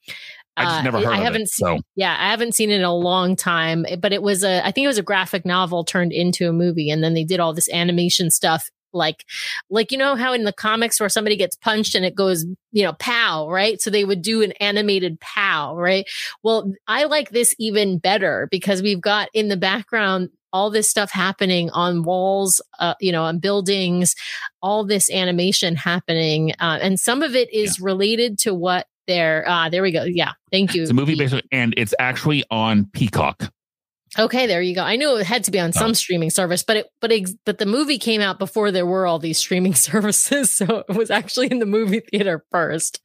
I just Uh, never heard I of haven't it. seen- So Yeah, I haven't seen it in a long time, but it was a I think it was a graphic novel turned into a movie and then they did all this animation stuff like like you know how in the comics where somebody gets punched and it goes, you know, pow, right? So they would do an animated pow, right? Well, I like this even better because we've got in the background all this stuff happening on walls, uh, you know, on buildings, all this animation happening. Uh, and some of it is related to what they're, uh, there we go. Yeah. Thank you. it's a movie based, and it's actually on Peacock. Okay, there you go. I knew it had to be on some Oh. streaming service, but it but ex, but the movie came out before there were all these streaming <laughs> services, so it was actually in the movie theater first.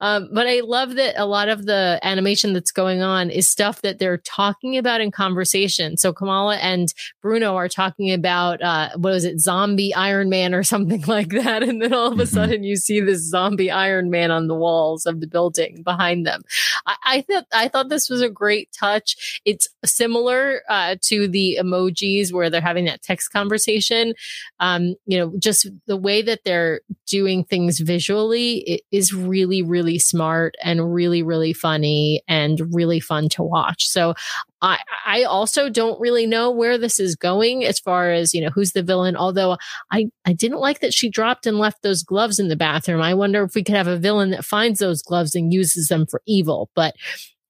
Um, but I love that a lot of the animation that's going on is stuff that they're talking about in conversation. So Kamala and Bruno are talking about uh, what was it, zombie Iron Man or <laughs> something like that, and then all of a Mhm. sudden you see this zombie Iron Man on the walls of the building behind them. I, I thought I thought this was a great touch. It's similar uh, to the emojis where they're having that text conversation. Um, you know, just the way that they're doing things visually it is really, really smart and really, really funny and really fun to watch. So I, I also don't really know where this is going as far as, you know, who's the villain. Although I, I didn't like that she dropped and left those gloves in the bathroom. I wonder if we could have a villain that finds those gloves and uses them for evil. But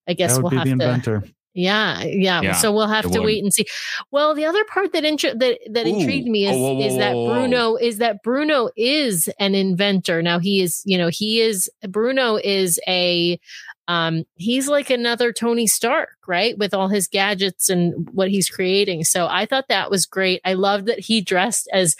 I guess we'll have the to. inventor. Yeah, yeah, Yeah, So we'll have to would. wait and see. Well, the other part that intri- that that Ooh. intrigued me is Oh, whoa, whoa, is that whoa. Bruno is that Bruno is an inventor. Now he is, you know, he is Bruno is a um he's like another Tony Stark, right? With all his gadgets and what he's creating. So I thought that was great. I love that he dressed as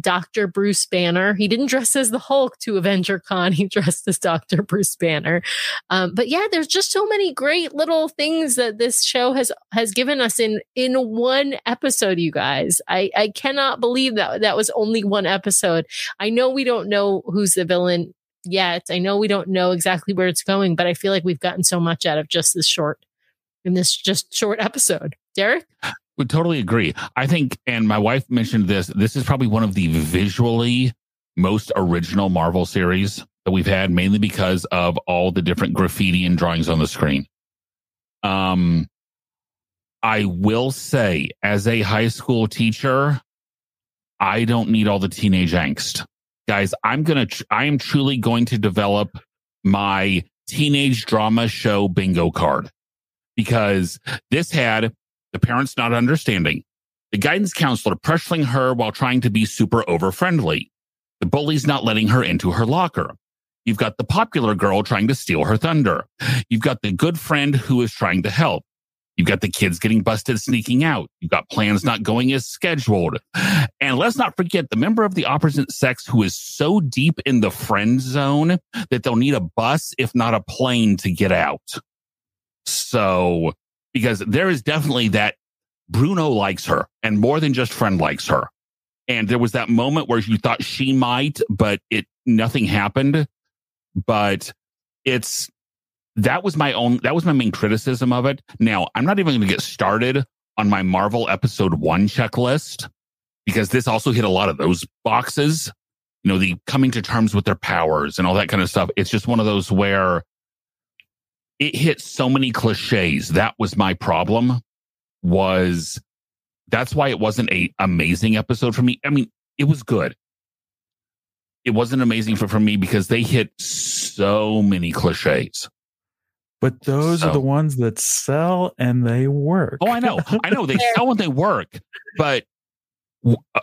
Dr. Bruce Banner. He didn't dress as the Hulk to Avenger Con. He dressed as Dr. Bruce Banner. Um, but yeah, there's just so many great little things that this show has has given us in in one episode. You guys, I I cannot believe that that was only one episode. I know we don't know who's the villain yet. I know we don't know exactly where it's going, but I feel like we've gotten so much out of just this short in this just short episode. Derek, <laughs> Would totally agree. I think, and my wife mentioned this. This is probably one of the visually most original Marvel series that we've had, mainly because of all the different graffiti and drawings on the screen. Um, I will say, as a high school teacher, I don't need all the teenage angst, guys. I'm gonna, I am truly going to develop my teenage drama show bingo card because this had the parents not understanding, the guidance counselor pressuring her while trying to be super over friendly, the bullies not letting her into her locker. You've got the popular girl trying to steal her thunder. You've got the good friend who is trying to help. You've got the kids getting busted sneaking out. You've got plans not going as scheduled. And let's not forget the member of the opposite sex who is so deep in the friend zone that they'll need a bus, if not a plane, to get out. So, because there is definitely that Bruno likes her and more than just friend likes her. And there was that moment where you thought she might, but it, nothing happened. But it's, that was my own, that was my main criticism of it. Now, I'm not even going to get started on my Marvel episode one checklist because this also hit a lot of those boxes. You know, the coming to terms with their powers and all that kind of stuff. It's just one of those where it hit so many cliches. That was my problem was that's why it wasn't a amazing episode for me. I mean, it was good. It wasn't amazing for, for me because they hit so many cliches. But those are the ones that sell and they work. Oh, I know. I know they sell and they work, but uh,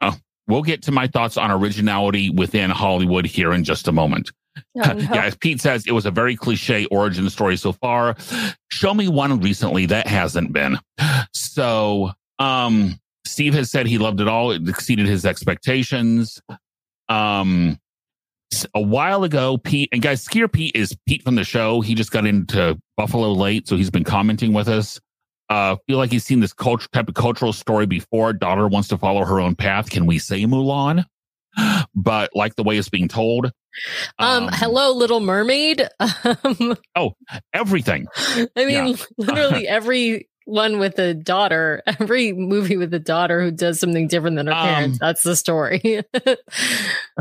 uh, <clears throat> we'll get to my thoughts on originality within Hollywood here in just a moment. <laughs> yeah, as Pete says, it was a very cliche origin story so far. Show me one recently that hasn't been. So, um, Steve has said he loved it all. It exceeded his expectations. Um, a while ago, Pete and guys, Skier Pete is Pete from the show. He just got into Buffalo late, so he's been commenting with us. Uh, feel like he's seen this culture type of cultural story before. Daughter wants to follow her own path. Can we say Mulan? But like the way it's being told. um, hello, Little Mermaid. <laughs> Um, everything. I mean, Yeah. <laughs> literally <laughs> every one with a daughter, every movie with a daughter who does something different than her Um, parents. That's the story. And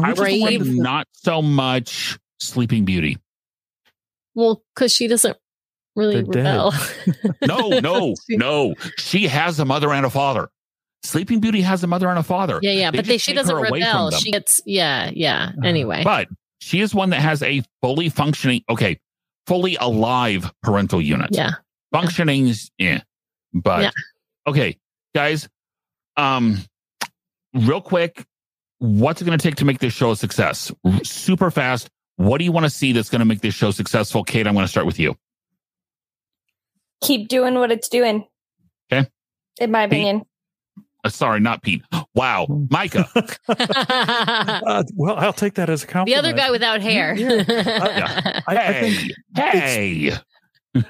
I which was is one thinking of the- not so much Sleeping Beauty. Well, because she doesn't really They're rebel. No, no, no. She has a mother and a father. Sleeping Beauty has a mother and a father. Yeah, yeah, They but they, she doesn't her away from rebel. She gets yeah, yeah. Anyway, But she is one that has a fully functioning, okay, fully alive parental unit. yeah. Functioning is, yeah. But Yeah. okay, guys, um, real quick, what's it going to take to make this show a success? R- Super fast. What do you want to see that's going to make this show successful? Kate, I'm going to start with you. Keep doing what it's doing. Okay. In my Pete? opinion. Uh, sorry, not Pete. Wow, Micah. <laughs> Uh, well, I'll take that as a compliment. the other guy without hair. Yeah. I, <laughs> I think hey, hey.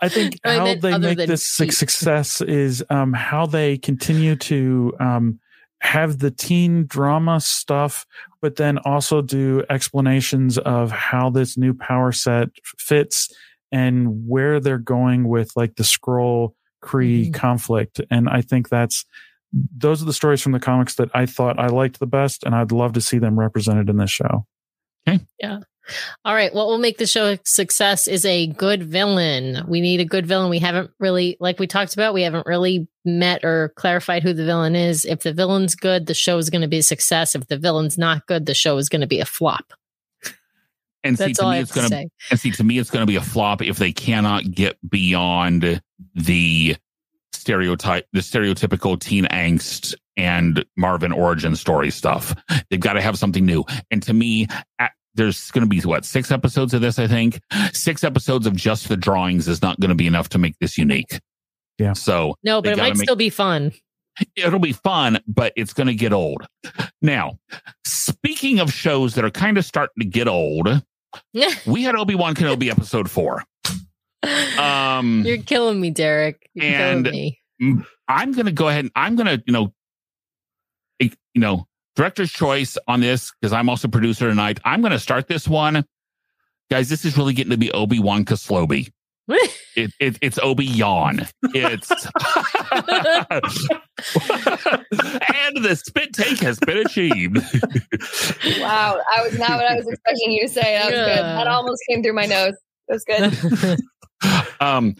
I think <laughs> I how meant they make this Pete. success is um, how they continue to um, have the teen drama stuff, but then also do explanations of how this new power set fits and where they're going with like the Skrull Kree Mhm. conflict. And I think that's those are the stories from the comics that I thought I liked the best, and I'd love to see them represented in this show. Okay. Yeah. All right. What will make the show a success is a good villain. We need a good villain. We haven't really, like we talked about, we haven't really met or clarified who the villain is. If the villain's good, the show is going to be a success. If the villain's not good, the show is going to be a flop. And see, to me, have it's to going to. And see, to me, it's going to be a flop if they cannot get beyond the stereotype, the stereotypical teen angst and Marvin origin story stuff. They've got to have something new. And to me, at, there's going to be what six episodes of this. I think six episodes of just the drawings is not going to be enough to make this unique. Yeah. So No, but it might make- still be fun. it'll be fun, but it's going to get old. Now, speaking of shows that are kind of starting to get old, <laughs> we had Obi Wan Kenobi episode four. Um, You're killing me, Derek. You're and- me. I'm going to go ahead and I'm going to, you know, eh, you know, director's choice on this because I'm also producer tonight. I'm going to start this one. Guys, this is really getting to be Obi Wan Kaslobi. <laughs> It, it, it's Obi Yawn. It's <laughs> and the spit take has been achieved. Wow. I was not what I was expecting you to say. That was good. That almost came through my nose. That was good. <laughs> um,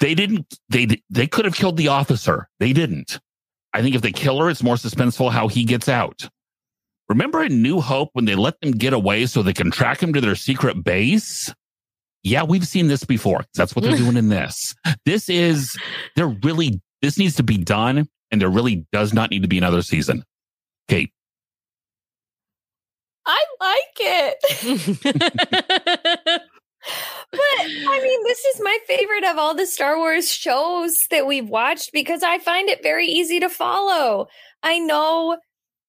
they didn't. They they could have killed the officer. They didn't. I think if they kill her, it's more suspenseful how he gets out. Remember in New Hope when they let them get away so they can track him to their secret base? Yeah, we've seen this before. That's what they're <laughs> doing in this. This is they're really this needs to be done, and there really does not need to be another season. Kate, I like it. <laughs> <laughs> But I mean, this is my favorite of all the Star Wars shows that we've watched because I find it very easy to follow. I know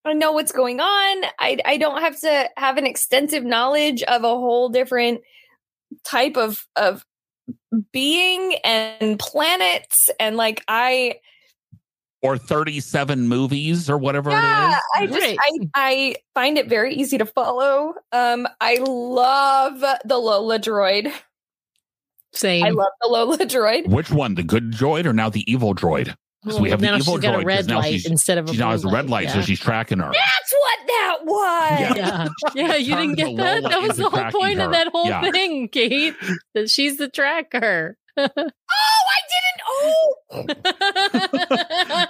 I know what's going on. I I don't have to have an extensive knowledge of a whole different type of of being and planets and like I or thirty-seven movies or whatever yeah, it is. I just I I find it very easy to follow. Um I love the Lola droid. Same. I love the Lola droid. Which one, the good droid or now the evil droid? 'Cause we Well, have the now evil she's got droid, a 'cause red now light she's- instead of a She now has a red light, so she's tracking her. That's what that was. yeah. yeah, <laughs> you didn't get that. Lola That was the whole point her. of that whole Yeah. thing, Kate. That she's the tracker. Oh, <laughs> I didn't. Oh,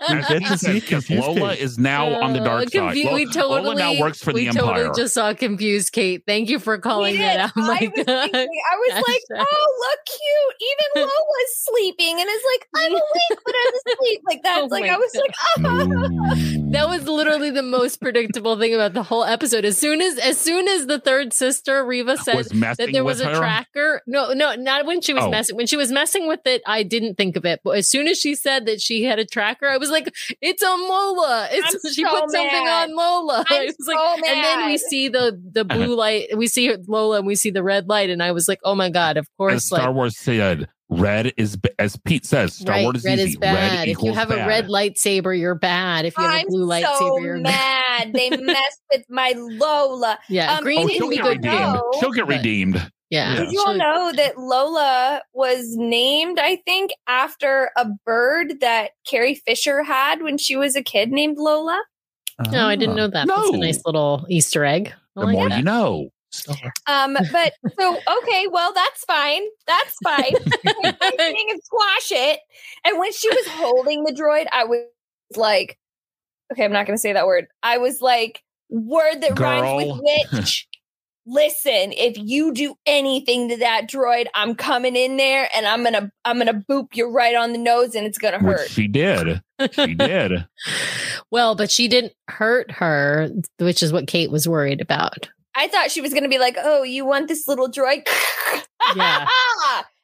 You As get he to see yes, confused Lola is now on the dark Uh, side. confu- Lo- we totally Lola now works for we the Empire. totally just saw confused Kate. Thank you for calling we that out. Oh my I was, God. thinking, I was like, oh, look, cute. Even <laughs> Lola's sleeping, and it's like, I'm <laughs> awake, but I'm asleep. Like that's Oh like my I was God. like, oh. <laughs> That was literally the most predictable thing about the whole episode. As soon as as soon as the third sister Reva said that there was a her? tracker. No, no, not when she was Oh. messing. When she was messing with it, I didn't think of it. But as soon as she said that she had a tracker, I was like, "It's on Lola. It's I'm <laughs> she so put something on Lola." <laughs> I'm I was so like, and then we see the the Uh-huh. blue light. We see Lola, and we see the red light, and I was like, "Oh my god!" Of As course, Star like. Wars said, red is, as Pete says, Star right, Wars is red easy. is bad. if you equals have a red lightsaber, you're bad. If you have I'm a blue so lightsaber, you're mad. They messed with my Lola. <laughs> Yeah, Um, green Oh, she'll get good. redeemed. know- She'll get But- redeemed. Yeah, Did you all know that Lola was named, I think, after a bird that Carrie Fisher had when she was a kid named Lola? No, I didn't Ah. know that. That's a No. nice little Easter egg. I The like more that. you know. Stellar. Um, but <laughs> so okay, well that's fine. That's fine. My thing is squash it. And when she was holding the droid, I was like, okay, I'm not going to say that word. I was like, word that rhymes with witch. <laughs> Listen, if you do anything to that droid, I'm coming in there and I'm gonna I'm gonna boop you right on the nose and it's gonna Which hurt. she did. She <laughs> did. Well, but she didn't hurt her, which is what Kate was worried about. I thought she was gonna be like, "Oh, you want this little droid?" Yeah. <laughs>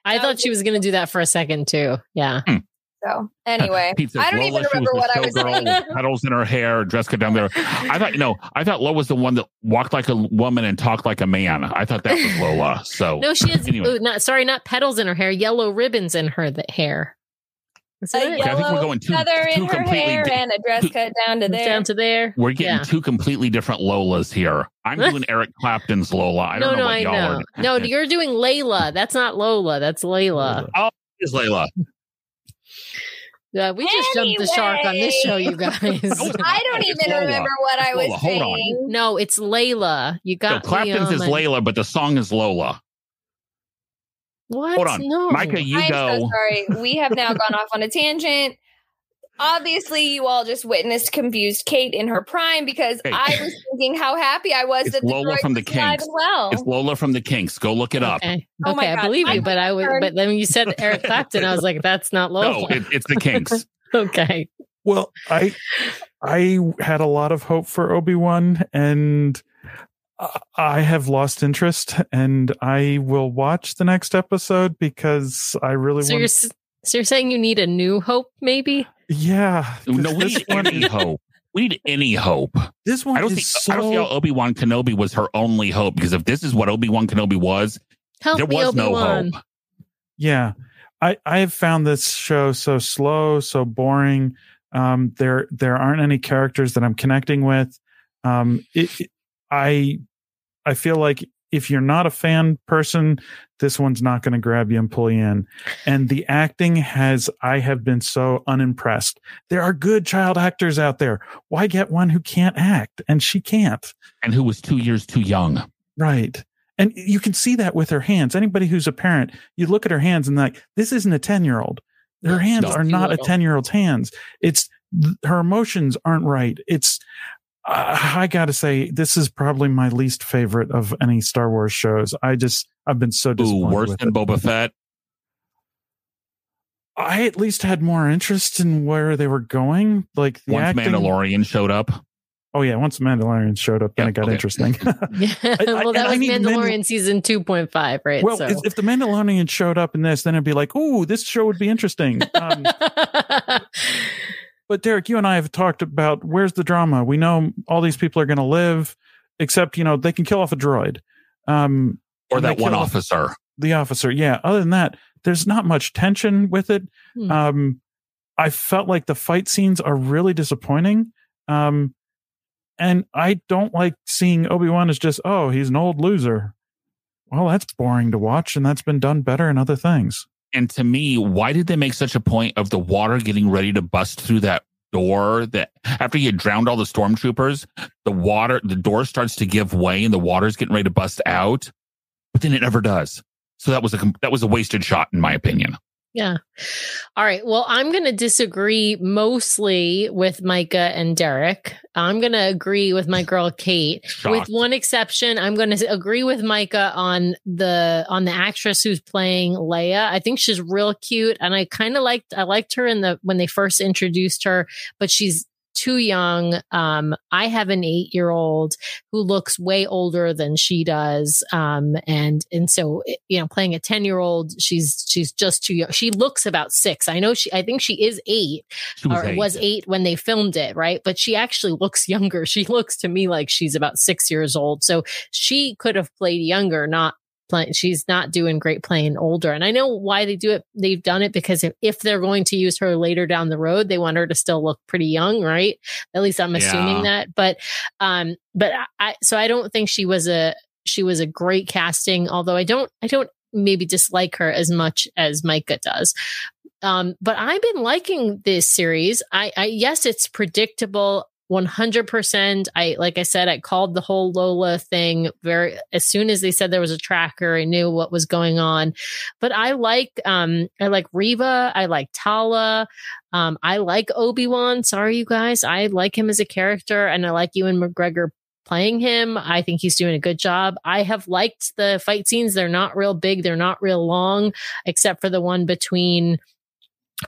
I thought she was going to do that for a second too. Yeah. Hmm. So anyway, <laughs> Pete says, I don't Lola, even remember what I was showgirl saying. petals in her hair, dress cut down there. I thought, you know, I thought Lola was the one that walked like a woman and talked like a man. I thought that was Lola. <laughs> So No, she has Anyway. ooh, not sorry, not petals in her hair, yellow ribbons in her th- hair. Is a that it? I think we're going too- feather too in her completely hair di- and a dress too- cut down to there. Down to there. we're getting Yeah. two completely different Lolas here. I'm doing <laughs> Eric Clapton's Lola. I don't know no, what I y'all know. are. No, you're doing Layla. That's not Lola. That's Layla. Oh, is Layla. Yeah, we just jumped the shark on this show, you guys. <laughs> I don't It's even Lola. remember what I was Lola, hold on. saying. no, it's Layla. You got me Clapton's is my- Layla, but the song is Lola. What? Hold on. No. Micah, you I'm go. so sorry. We have now gone off on a tangent. Obviously, you all just witnessed confused Kate in her prime because Hey. I was thinking how happy I was It's that the Lola from the Kinks. well. It's Lola from the Kinks. Go look it up. Okay. Oh my okay, I God. believe I you, but I would. heard- But then when you said Eric Clapton, I was like, "That's not Lola." No, it, it's the Kinks. <laughs> okay. Well, I I had a lot of hope for Obi Wan, and I- I have lost interest, and I will watch the next episode because I really So want. you're s- so you're saying you need a new hope, maybe? Yeah, 'cause no, we need one any is, hope. We need any hope. this one I don't is think so. I don't see how Obi Wan Kenobi was her only hope because if this is what Obi Wan Kenobi was, Help there was Obi no hope. Yeah. I I have found this show so slow, so boring. Um there there aren't any characters that I'm connecting with. Um it, it- I I feel like if you're not a fan person, this one's not going to grab you and pull you in. And the acting has I have been so unimpressed. There are good child actors out there. Why get one who can't act? And she can't. And who was two years too young. Right. And you can see that with her hands. Anybody who's a parent, you look at her hands and like, this isn't a 10 year old. Her hands No. are not a 10 year old's hands. It's her emotions aren't right. It's, uh, I gotta say, this is probably my least favorite of any Star Wars shows. I just, I've been so Ooh, disappointed. worse with than it. Boba Fett. I at least had more interest in where they were going. Like the Once acting. Mandalorian showed up. Oh yeah, once Mandalorian showed up, then Yeah, it got okay. interesting. <laughs> <laughs> Yeah. Well, and that I was need Mandalorian Mandal- season two point five, right? well, so. if, if the Mandalorian showed up in this, then it'd be like, oh, this show would be interesting." <laughs> Um, But Derek, you and I have talked about where's the drama. We know all these people are going to live, except you know they can kill off a droid. Um, Or that one kill off- officer. the officer, yeah. Other than that, there's not much tension with it. Hmm. Um, I felt like the fight scenes are really disappointing. Um, and I don't like seeing Obi Wan as just oh he's an old loser. Well, that's boring to watch, and that's been done better in other things. And to me, why did they make such a point of the water getting ready to bust through that door that after he had drowned all the stormtroopers, the water, the door starts to give way and the water's getting ready to bust out, but then it never does. So that was a that was a wasted shot in my opinion. Yeah. All right. Well, I'm going to disagree mostly with Micah and Derek. I'm going to agree with my girl Kate. <laughs> With one exception, I'm going to agree with Micah on the on the actress who's playing Leia. I think she's real cute, and I kind of liked I liked her in the when they first introduced her, but she's too young. Um, I have an eight year old who looks way older than she does, um, and and so you know, playing a ten year old, she's she's just too young. She looks about six. I know she. I think she is eight, She was or eight. was eight when they filmed it, right? But she actually looks younger. She looks to me like she's about six years old. So she could have played younger, not playing. She's not doing great playing older. And I know why they do it. They've done it because if, if they're going to use her later down the road, they want her to still look pretty young, right? At least I'm assuming Yeah. that. But, um, but I, so I don't think she was a, she was a great casting, although I don't, I don't maybe dislike her as much as Micah does. Um, but I've been liking this series. I, I yes, it's predictable. 100%. I, like I said, I called the whole Lola thing very, as soon as they said there was a tracker, I knew what was going on. But I like, um, I like Reva I like Tala. Um, I like Obi-Wan. Sorry, you guys. I like him as a character and I like Ewan McGregor playing him. I think he's doing a good job. I have liked the fight scenes. They're not real big. They're not real long, except for the one between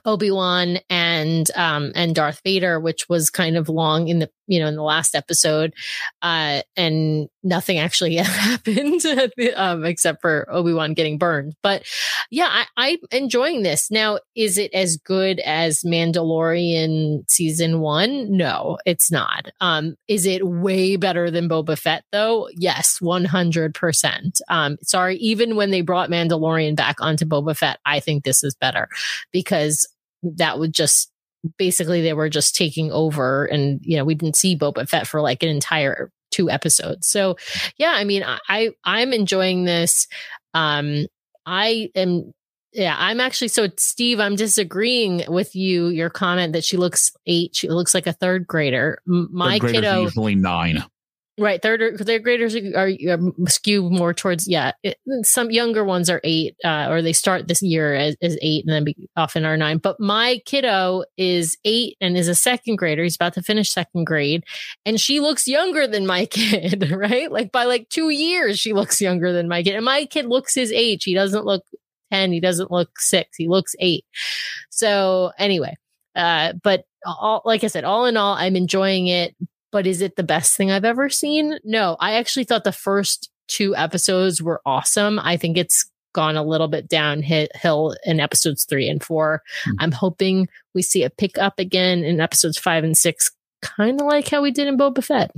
Obi-Wan and um and Darth Vader which was kind of long in the you know in the last episode uh and nothing actually <laughs> happened um except for Obi-Wan getting burned. But yeah I, I'm enjoying this. Now is it as good as Mandalorian season 1 no it's not. Um is it way better than Boba Fett though? Yes 100% um sorry even when they brought Mandalorian back onto Boba Fett I think this is better because that would just basically they were just taking over and you know we didn't see Boba Fett for like an entire two episodes. So yeah, I mean I I'm enjoying this. Um I am yeah, I'm actually so Steve, I'm disagreeing with you your comment that she looks 8, she looks like a third grader. My Third kiddo usually nine. Right, third third graders are, are more towards yeah. It, some younger ones are eight, uh, or they start this year as, as eight, and then be, often are nine. But my kiddo is eight and is a second grader. He's about to finish second grade, and she looks younger than my <laughs> kid. Right, like by like two years, she looks younger than my kid, and my kid looks his age. He doesn't look ten. He doesn't look six. He looks eight. So anyway, uh, but all like I said, all in all, I'm enjoying it but is it the best thing I've ever seen? No, I actually thought the first two episodes were awesome. I think it's gone a little bit downhill in episodes three and 4 Hmm. I'm hoping we see a pick up again in episodes five and six, kind of like how we did in Boba Fett.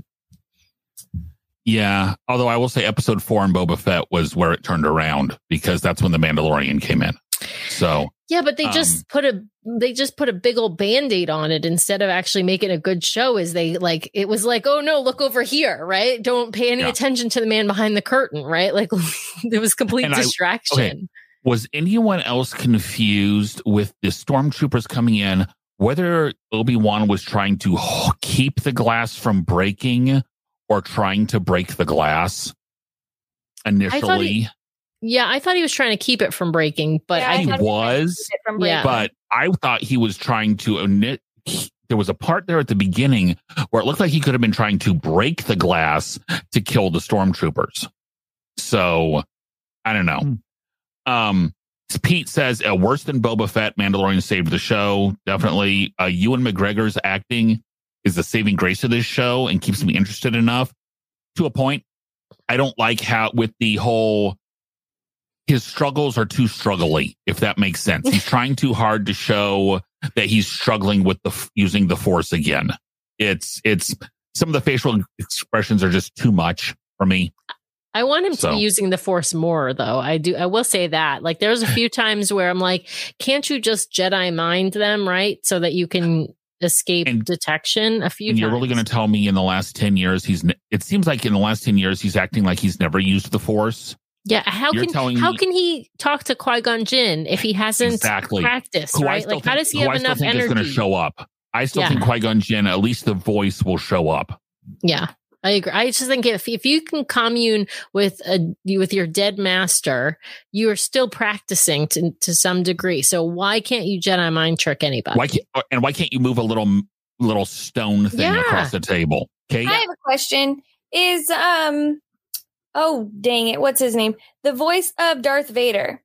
Yeah. Although I will say episode four in Boba Fett was where it turned around because that's when the Mandalorian came in. So Yeah, but they Um, just put a they just put a big old band-aid on it instead of actually making a good show is they like it was like, oh no, look over here, right? Don't pay any Yeah. attention to the man behind the curtain, right? <laughs> Like it was complete And I- distraction. was anyone else confused with the stormtroopers coming in whether Obi-Wan was trying to keep the glass from breaking or trying to break the glass initially? Yeah, I thought he was trying to keep it from breaking, but Yeah, I he thought he was, keep Yeah. but I thought he was trying to init. There was a part there at the beginning where it looked like he could have been trying to break the glass to kill the stormtroopers. So I don't know. Hmm. Um, Pete says uh, worse than Boba Fett. Mandalorian saved the show. Definitely. Uh, Ewan McGregor's acting is the saving grace of this show and keeps me interested enough to a point. I don't like how with the whole his struggles are too struggly, if that makes sense. He's <laughs> trying too hard to show that he's struggling with the using the force again. It's it's some of the facial expressions are just too much for me. I want him to be using the force more though. I do I will say that. Like there's a few <laughs> times where I'm like, can't you just Jedi mind them, right? So that you can escape And- detection a few And times. you're really going to tell me in the last 10 years he's it seems like in the last 10 years he's acting like he's never used the force. Yeah, how You're can telling how me- can he talk to Qui-Gon Jinn if he hasn't Exactly. practiced, Who right? still Like how does he who have I still enough think is energy? going to show up. I still Yeah. think Qui-Gon Jinn at least the voice will show up. Yeah. I agree. I just think if if you can commune with a with your dead master, you are still practicing to to some degree. So why can't you Jedi mind trick anybody? Why can't and why can't you move a little little stone thing Yeah. across the table? Okay? I have a question. Is um oh dang it, what's his name? The voice of Darth Vader.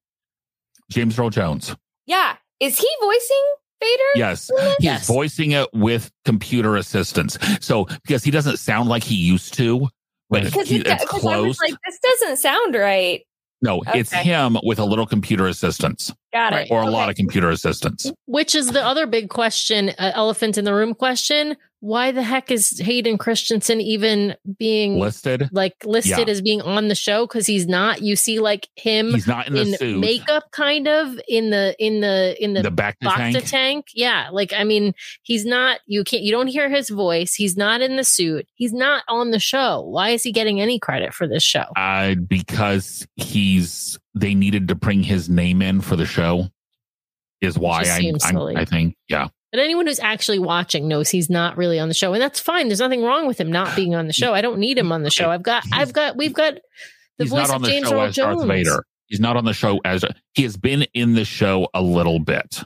James Earl Jones. Yeah. Is he voicing Vader? Yes. He's Yes. voicing it with computer assistance. So because he doesn't sound like he used to, but Because he, it, it's because close. like, this doesn't sound right. no, it's him with a little computer assistance Got it. or a lot of computer assistance. Which is the other big question, uh, elephant in the room question. Why the heck is Hayden Christensen even being Listed. like listed Yeah. as being on the show? Because he's not. You see, like him He's not in the suit. makeup, kind of in the in the in the, the back tank. tank. Yeah. Like, I mean, he's not, you can't, you don't hear his voice. He's not in the suit. He's not on the show. Why is he getting any credit for this show? Uh, because he's they needed to bring his name in for the show is why I I'm- I think yeah But anyone who's actually watching knows he's not really on the show, and that's fine. There's nothing wrong with him not being on the show. I don't need him on the show. I've got, I've got, we've got the He's voice of the James Earl as Darth Jones. Vader. He's not on the show as he has been in the show a little bit.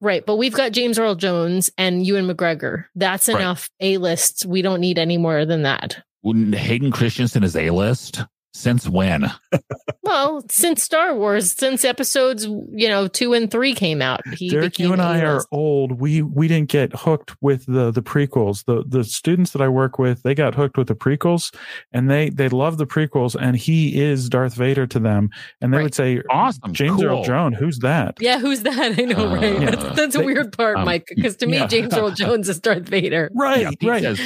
Right, but we've got James Earl Jones and Ewan McGregor. That's Right. enough A lists. We don't need any more than that. When Hayden Christensen is a list since when? Well, since Star Wars, since episodes, you know, two and three came out, he Derek, you and I are old. We we didn't get hooked with the the prequels. The the students that I work with, they got hooked with the prequels, and they they love the prequels. And he is Darth Vader to them. And they Right. would say, Awesome, James Earl. Jones, who's that?" Yeah, who's that? I know, Uh, right? yeah. That's, that's a weird part, um, Mike, because to me, yeah. James Earl <laughs> Jones is Darth Vader. Right, Yeah, Pete right. says,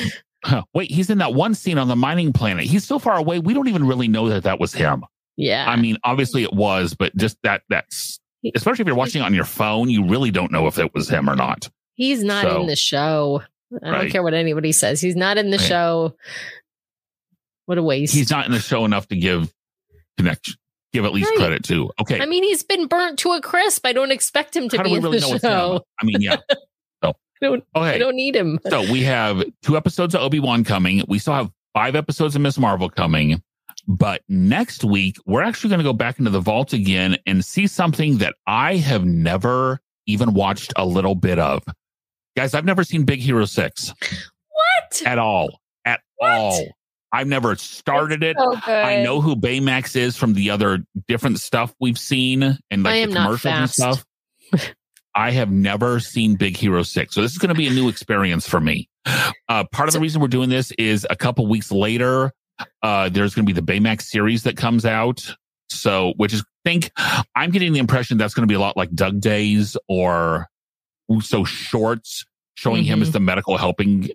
"Huh, <sighs> wait, he's in that one scene on the mining planet. He's so far away, we don't even really know that that was him. Yeah. I mean, obviously it was, but just that that's especially if you're watching it on your phone, you really don't know if it was him or not. He's not So- in the show. I don't care what anybody says. He's not in the Right. show. What a waste. He's not in the show enough to give connection, give at least Right. credit to. Okay, I mean, he's been burnt to a crisp. I don't expect him to how be in really the know it's him? show. I mean, yeah. <laughs> I don't, I don't need him. so we have two episodes of Obi Wan coming. We still have five episodes of Ms. Marvel coming. But next week, we're actually going to go back into the vault again and see something that I have never even watched a little bit of. Guys, I've never seen Big Hero 6 What? at all. At What? all. I've never started it. So. I know who Baymax is from the other different stuff we've seen and like the commercials and stuff. <laughs> I have never seen Big Hero 6. So this is going to be a new experience for me. Uh, part of the reason we're doing this is a couple weeks later, uh, there's going to be the Baymax series that comes out. So, which is, think, I'm getting the impression that's going to be a lot like Dug Days or so shorts showing him Mhm. as the medical helping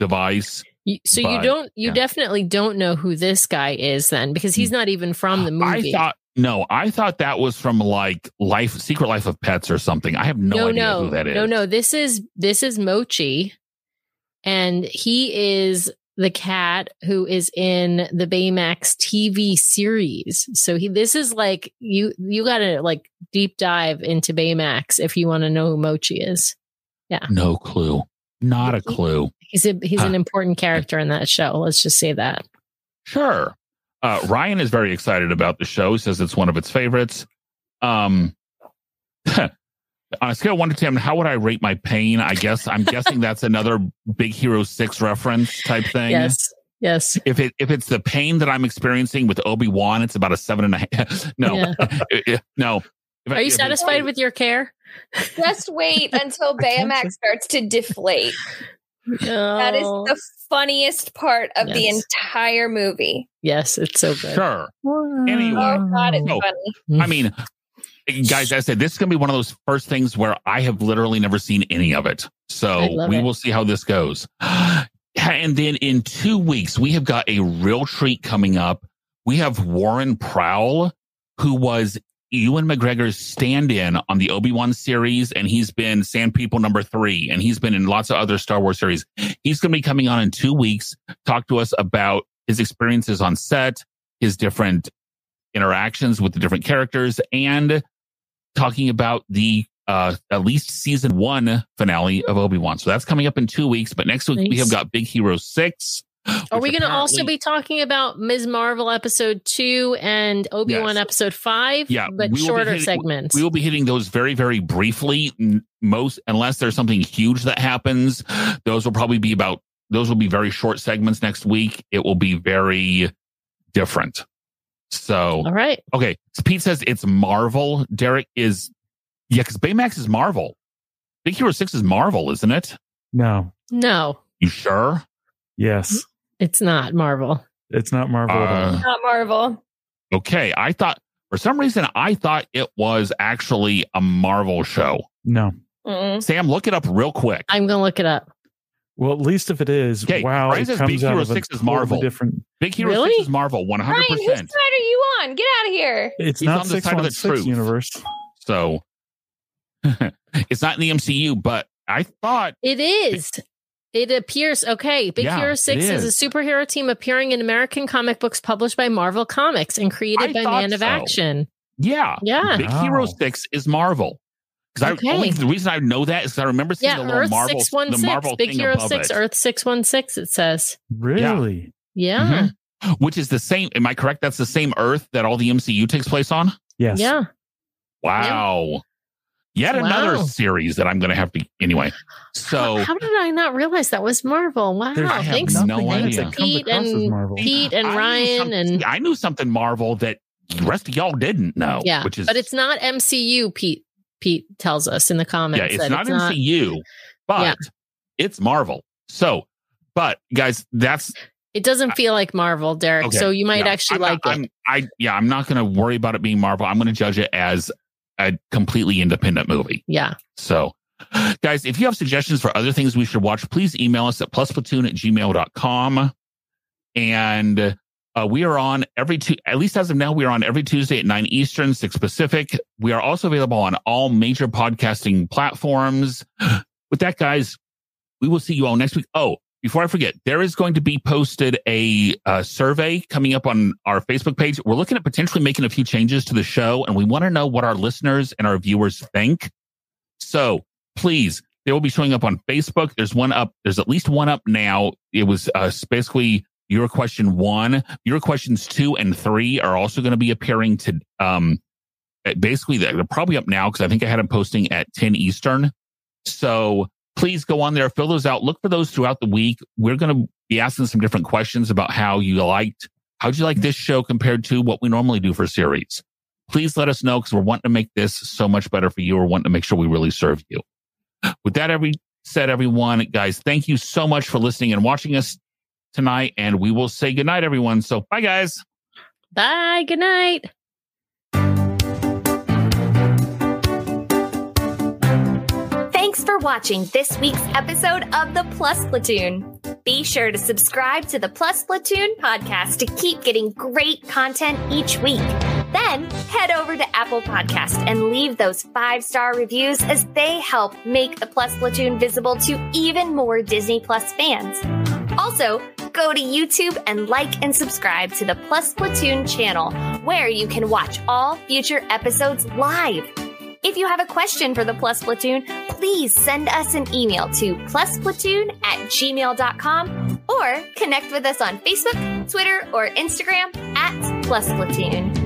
device. So you don't, you yeah. definitely don't know who this guy is then, because he's not even from the movie. I thought no, I thought that was from like Life Secret Life of Pets or something. I have no, no, idea no, who that is. no, no. This is this is Mochi, and he is the cat who is in the Baymax TV series. So he, this is like you, you got to like deep dive into Baymax if you want to know who Mochi is. Yeah. No clue. Not a clue. He's a he's an important character in that show. Let's just say that. Sure. Uh, Ryan is very excited about the show. He says it's one of its favorites. Um, <laughs> on a scale of one to ten, how would I rate my pain? I guess I'm guessing that's another Big Hero Six reference type thing. Yes, yes. If it if it's the pain that I'm experiencing with Obi Wan, it's about a seven and a half. <laughs> No, Yeah. <laughs> no. If I- Are you if it- satisfied with your care? Just wait until Baymax starts to deflate. That is the funniest part of the entire movie. yes, it's so good. Sure. Anyway. Oh God, it's No. funny. Mm. I mean, guys, I said this is going to be one of those first things where I have literally never seen any of it. So we it. will see how this goes. <gasps> And then in two weeks, we have got a real treat coming up. We have Warren Prowl, who was Ewan McGregor's stand in on the Obi Wan series, and he's been Sand People number three, and he's been in lots of other Star Wars series. He's going to be coming on in two weeks, talk to us about his experiences on set, his different interactions with the different characters and talking about the uh at least season one finale of Obi-Wan. So that's coming up in two weeks. But next week we have got Big Hero Six. <gasps> Are we going to also be talking about Ms. Marvel episode two and Obi Wan Yes. episode five? Yeah, but we will be shorter hitting- segments. We will be hitting those very, very briefly. Most, unless there's something huge that happens, those will probably be about. Those will be very short segments next week. It will be very different. So All right. okay, so Pete says it's Marvel. Derek is yeah, because Baymax is Marvel. Big Hero Six is Marvel, isn't it? No. No, You sure? Yes. It's not Marvel. It's not Marvel at all. Uh, Not Marvel. okay, I thought for some reason I thought it was actually a Marvel show. No. Mm-mm. Sam, look it up real quick. I'm going to look it up. Well, at least if it is, Okay, wow, Ryan it comes Big out Hero of a 6 is totally Marvel. different. Big Hero Really? Six is Marvel, one hundred Ryan, whose percent. side are you on? Get out of here. It's He's not on the side of the truth. universe. So <laughs> it's not in the MCU, but I thought It is. It appears okay. Big Yeah, Hero 6 is. is. a superhero team appearing in American comic books published by Marvel Comics and created I by Man of so. Action. yeah, Yeah. Big Wow. Hero oh. Six is Marvel. Because Okay. I only the reason I know that is 'cause I remember seeing Yeah, the little Earth Marvel, six one the six, Marvel Big thing Hero above six, it. Earth six one six. It says, Really? yeah, mm-hmm. which is the same. Am I correct? That's the same Earth that all the MCU takes place on. Yes. yeah. Wow. Yet another series that I'm going to have to anyway. So how, how did I not realize that was Marvel? Wow, thanks, no idea. Pete and Pete and I Ryan and I knew something Marvel that the rest of y'all didn't know. yeah, which is but it's not MCU. Pete Pete tells us in the comments. yeah, it's not MCU, but Yeah. it's Marvel. So, but guys, that's It doesn't feel like Marvel, Derek. Okay, so you might yeah, actually I'm like not, it. I'm, I yeah, I'm not going to worry about it being Marvel. I'm going to judge it as a completely independent movie. yeah. So, guys, if you have suggestions for other things we should watch, please email us at plusplatoon at gmail.com. And uh, we are on every two, at least as of now, we are on every Tuesday at 9 Eastern, 6 Pacific. We are also available on all major podcasting platforms. <gasps> With that, guys, we will see you all next week. Oh, before I forget, there is going to be posted a uh, survey coming up on our Facebook page. We're looking at potentially making a few changes to the show, and we want to know what our listeners and our viewers think. So please, they will be showing up on Facebook. There's one up. There's at least one up now. It was uh, basically your question one. Your questions two and three are also going to be appearing to um basically they're probably up now because I think I had them posting at 10 Eastern. So please go on there, fill those out, look for those throughout the week. We're going to be asking some different questions about how you liked, how'd you like this show compared to what we normally do for series? Please let us know because we're wanting to make this so much better for you. We're wanting to make sure we really serve you. With that, every said, everyone, guys, thank you so much for listening and watching us tonight. And we will say goodnight, everyone. So bye, guys. Bye. Good night. Thanks for watching this week's episode of the Plus Platoon. Be sure to subscribe to the Plus Platoon podcast to keep getting great content each week. Then head over to Apple Podcast and leave those five star reviews as they help make the Plus Platoon visible to even more Disney Plus fans. Also, go to YouTube and like and subscribe to the Plus Platoon channel, where you can watch all future episodes live. If you have a question for the Plus Platoon, please send us an email to plusplatoon at gmail.com or connect with us on Facebook, Twitter, or Instagram at Plus Platoon.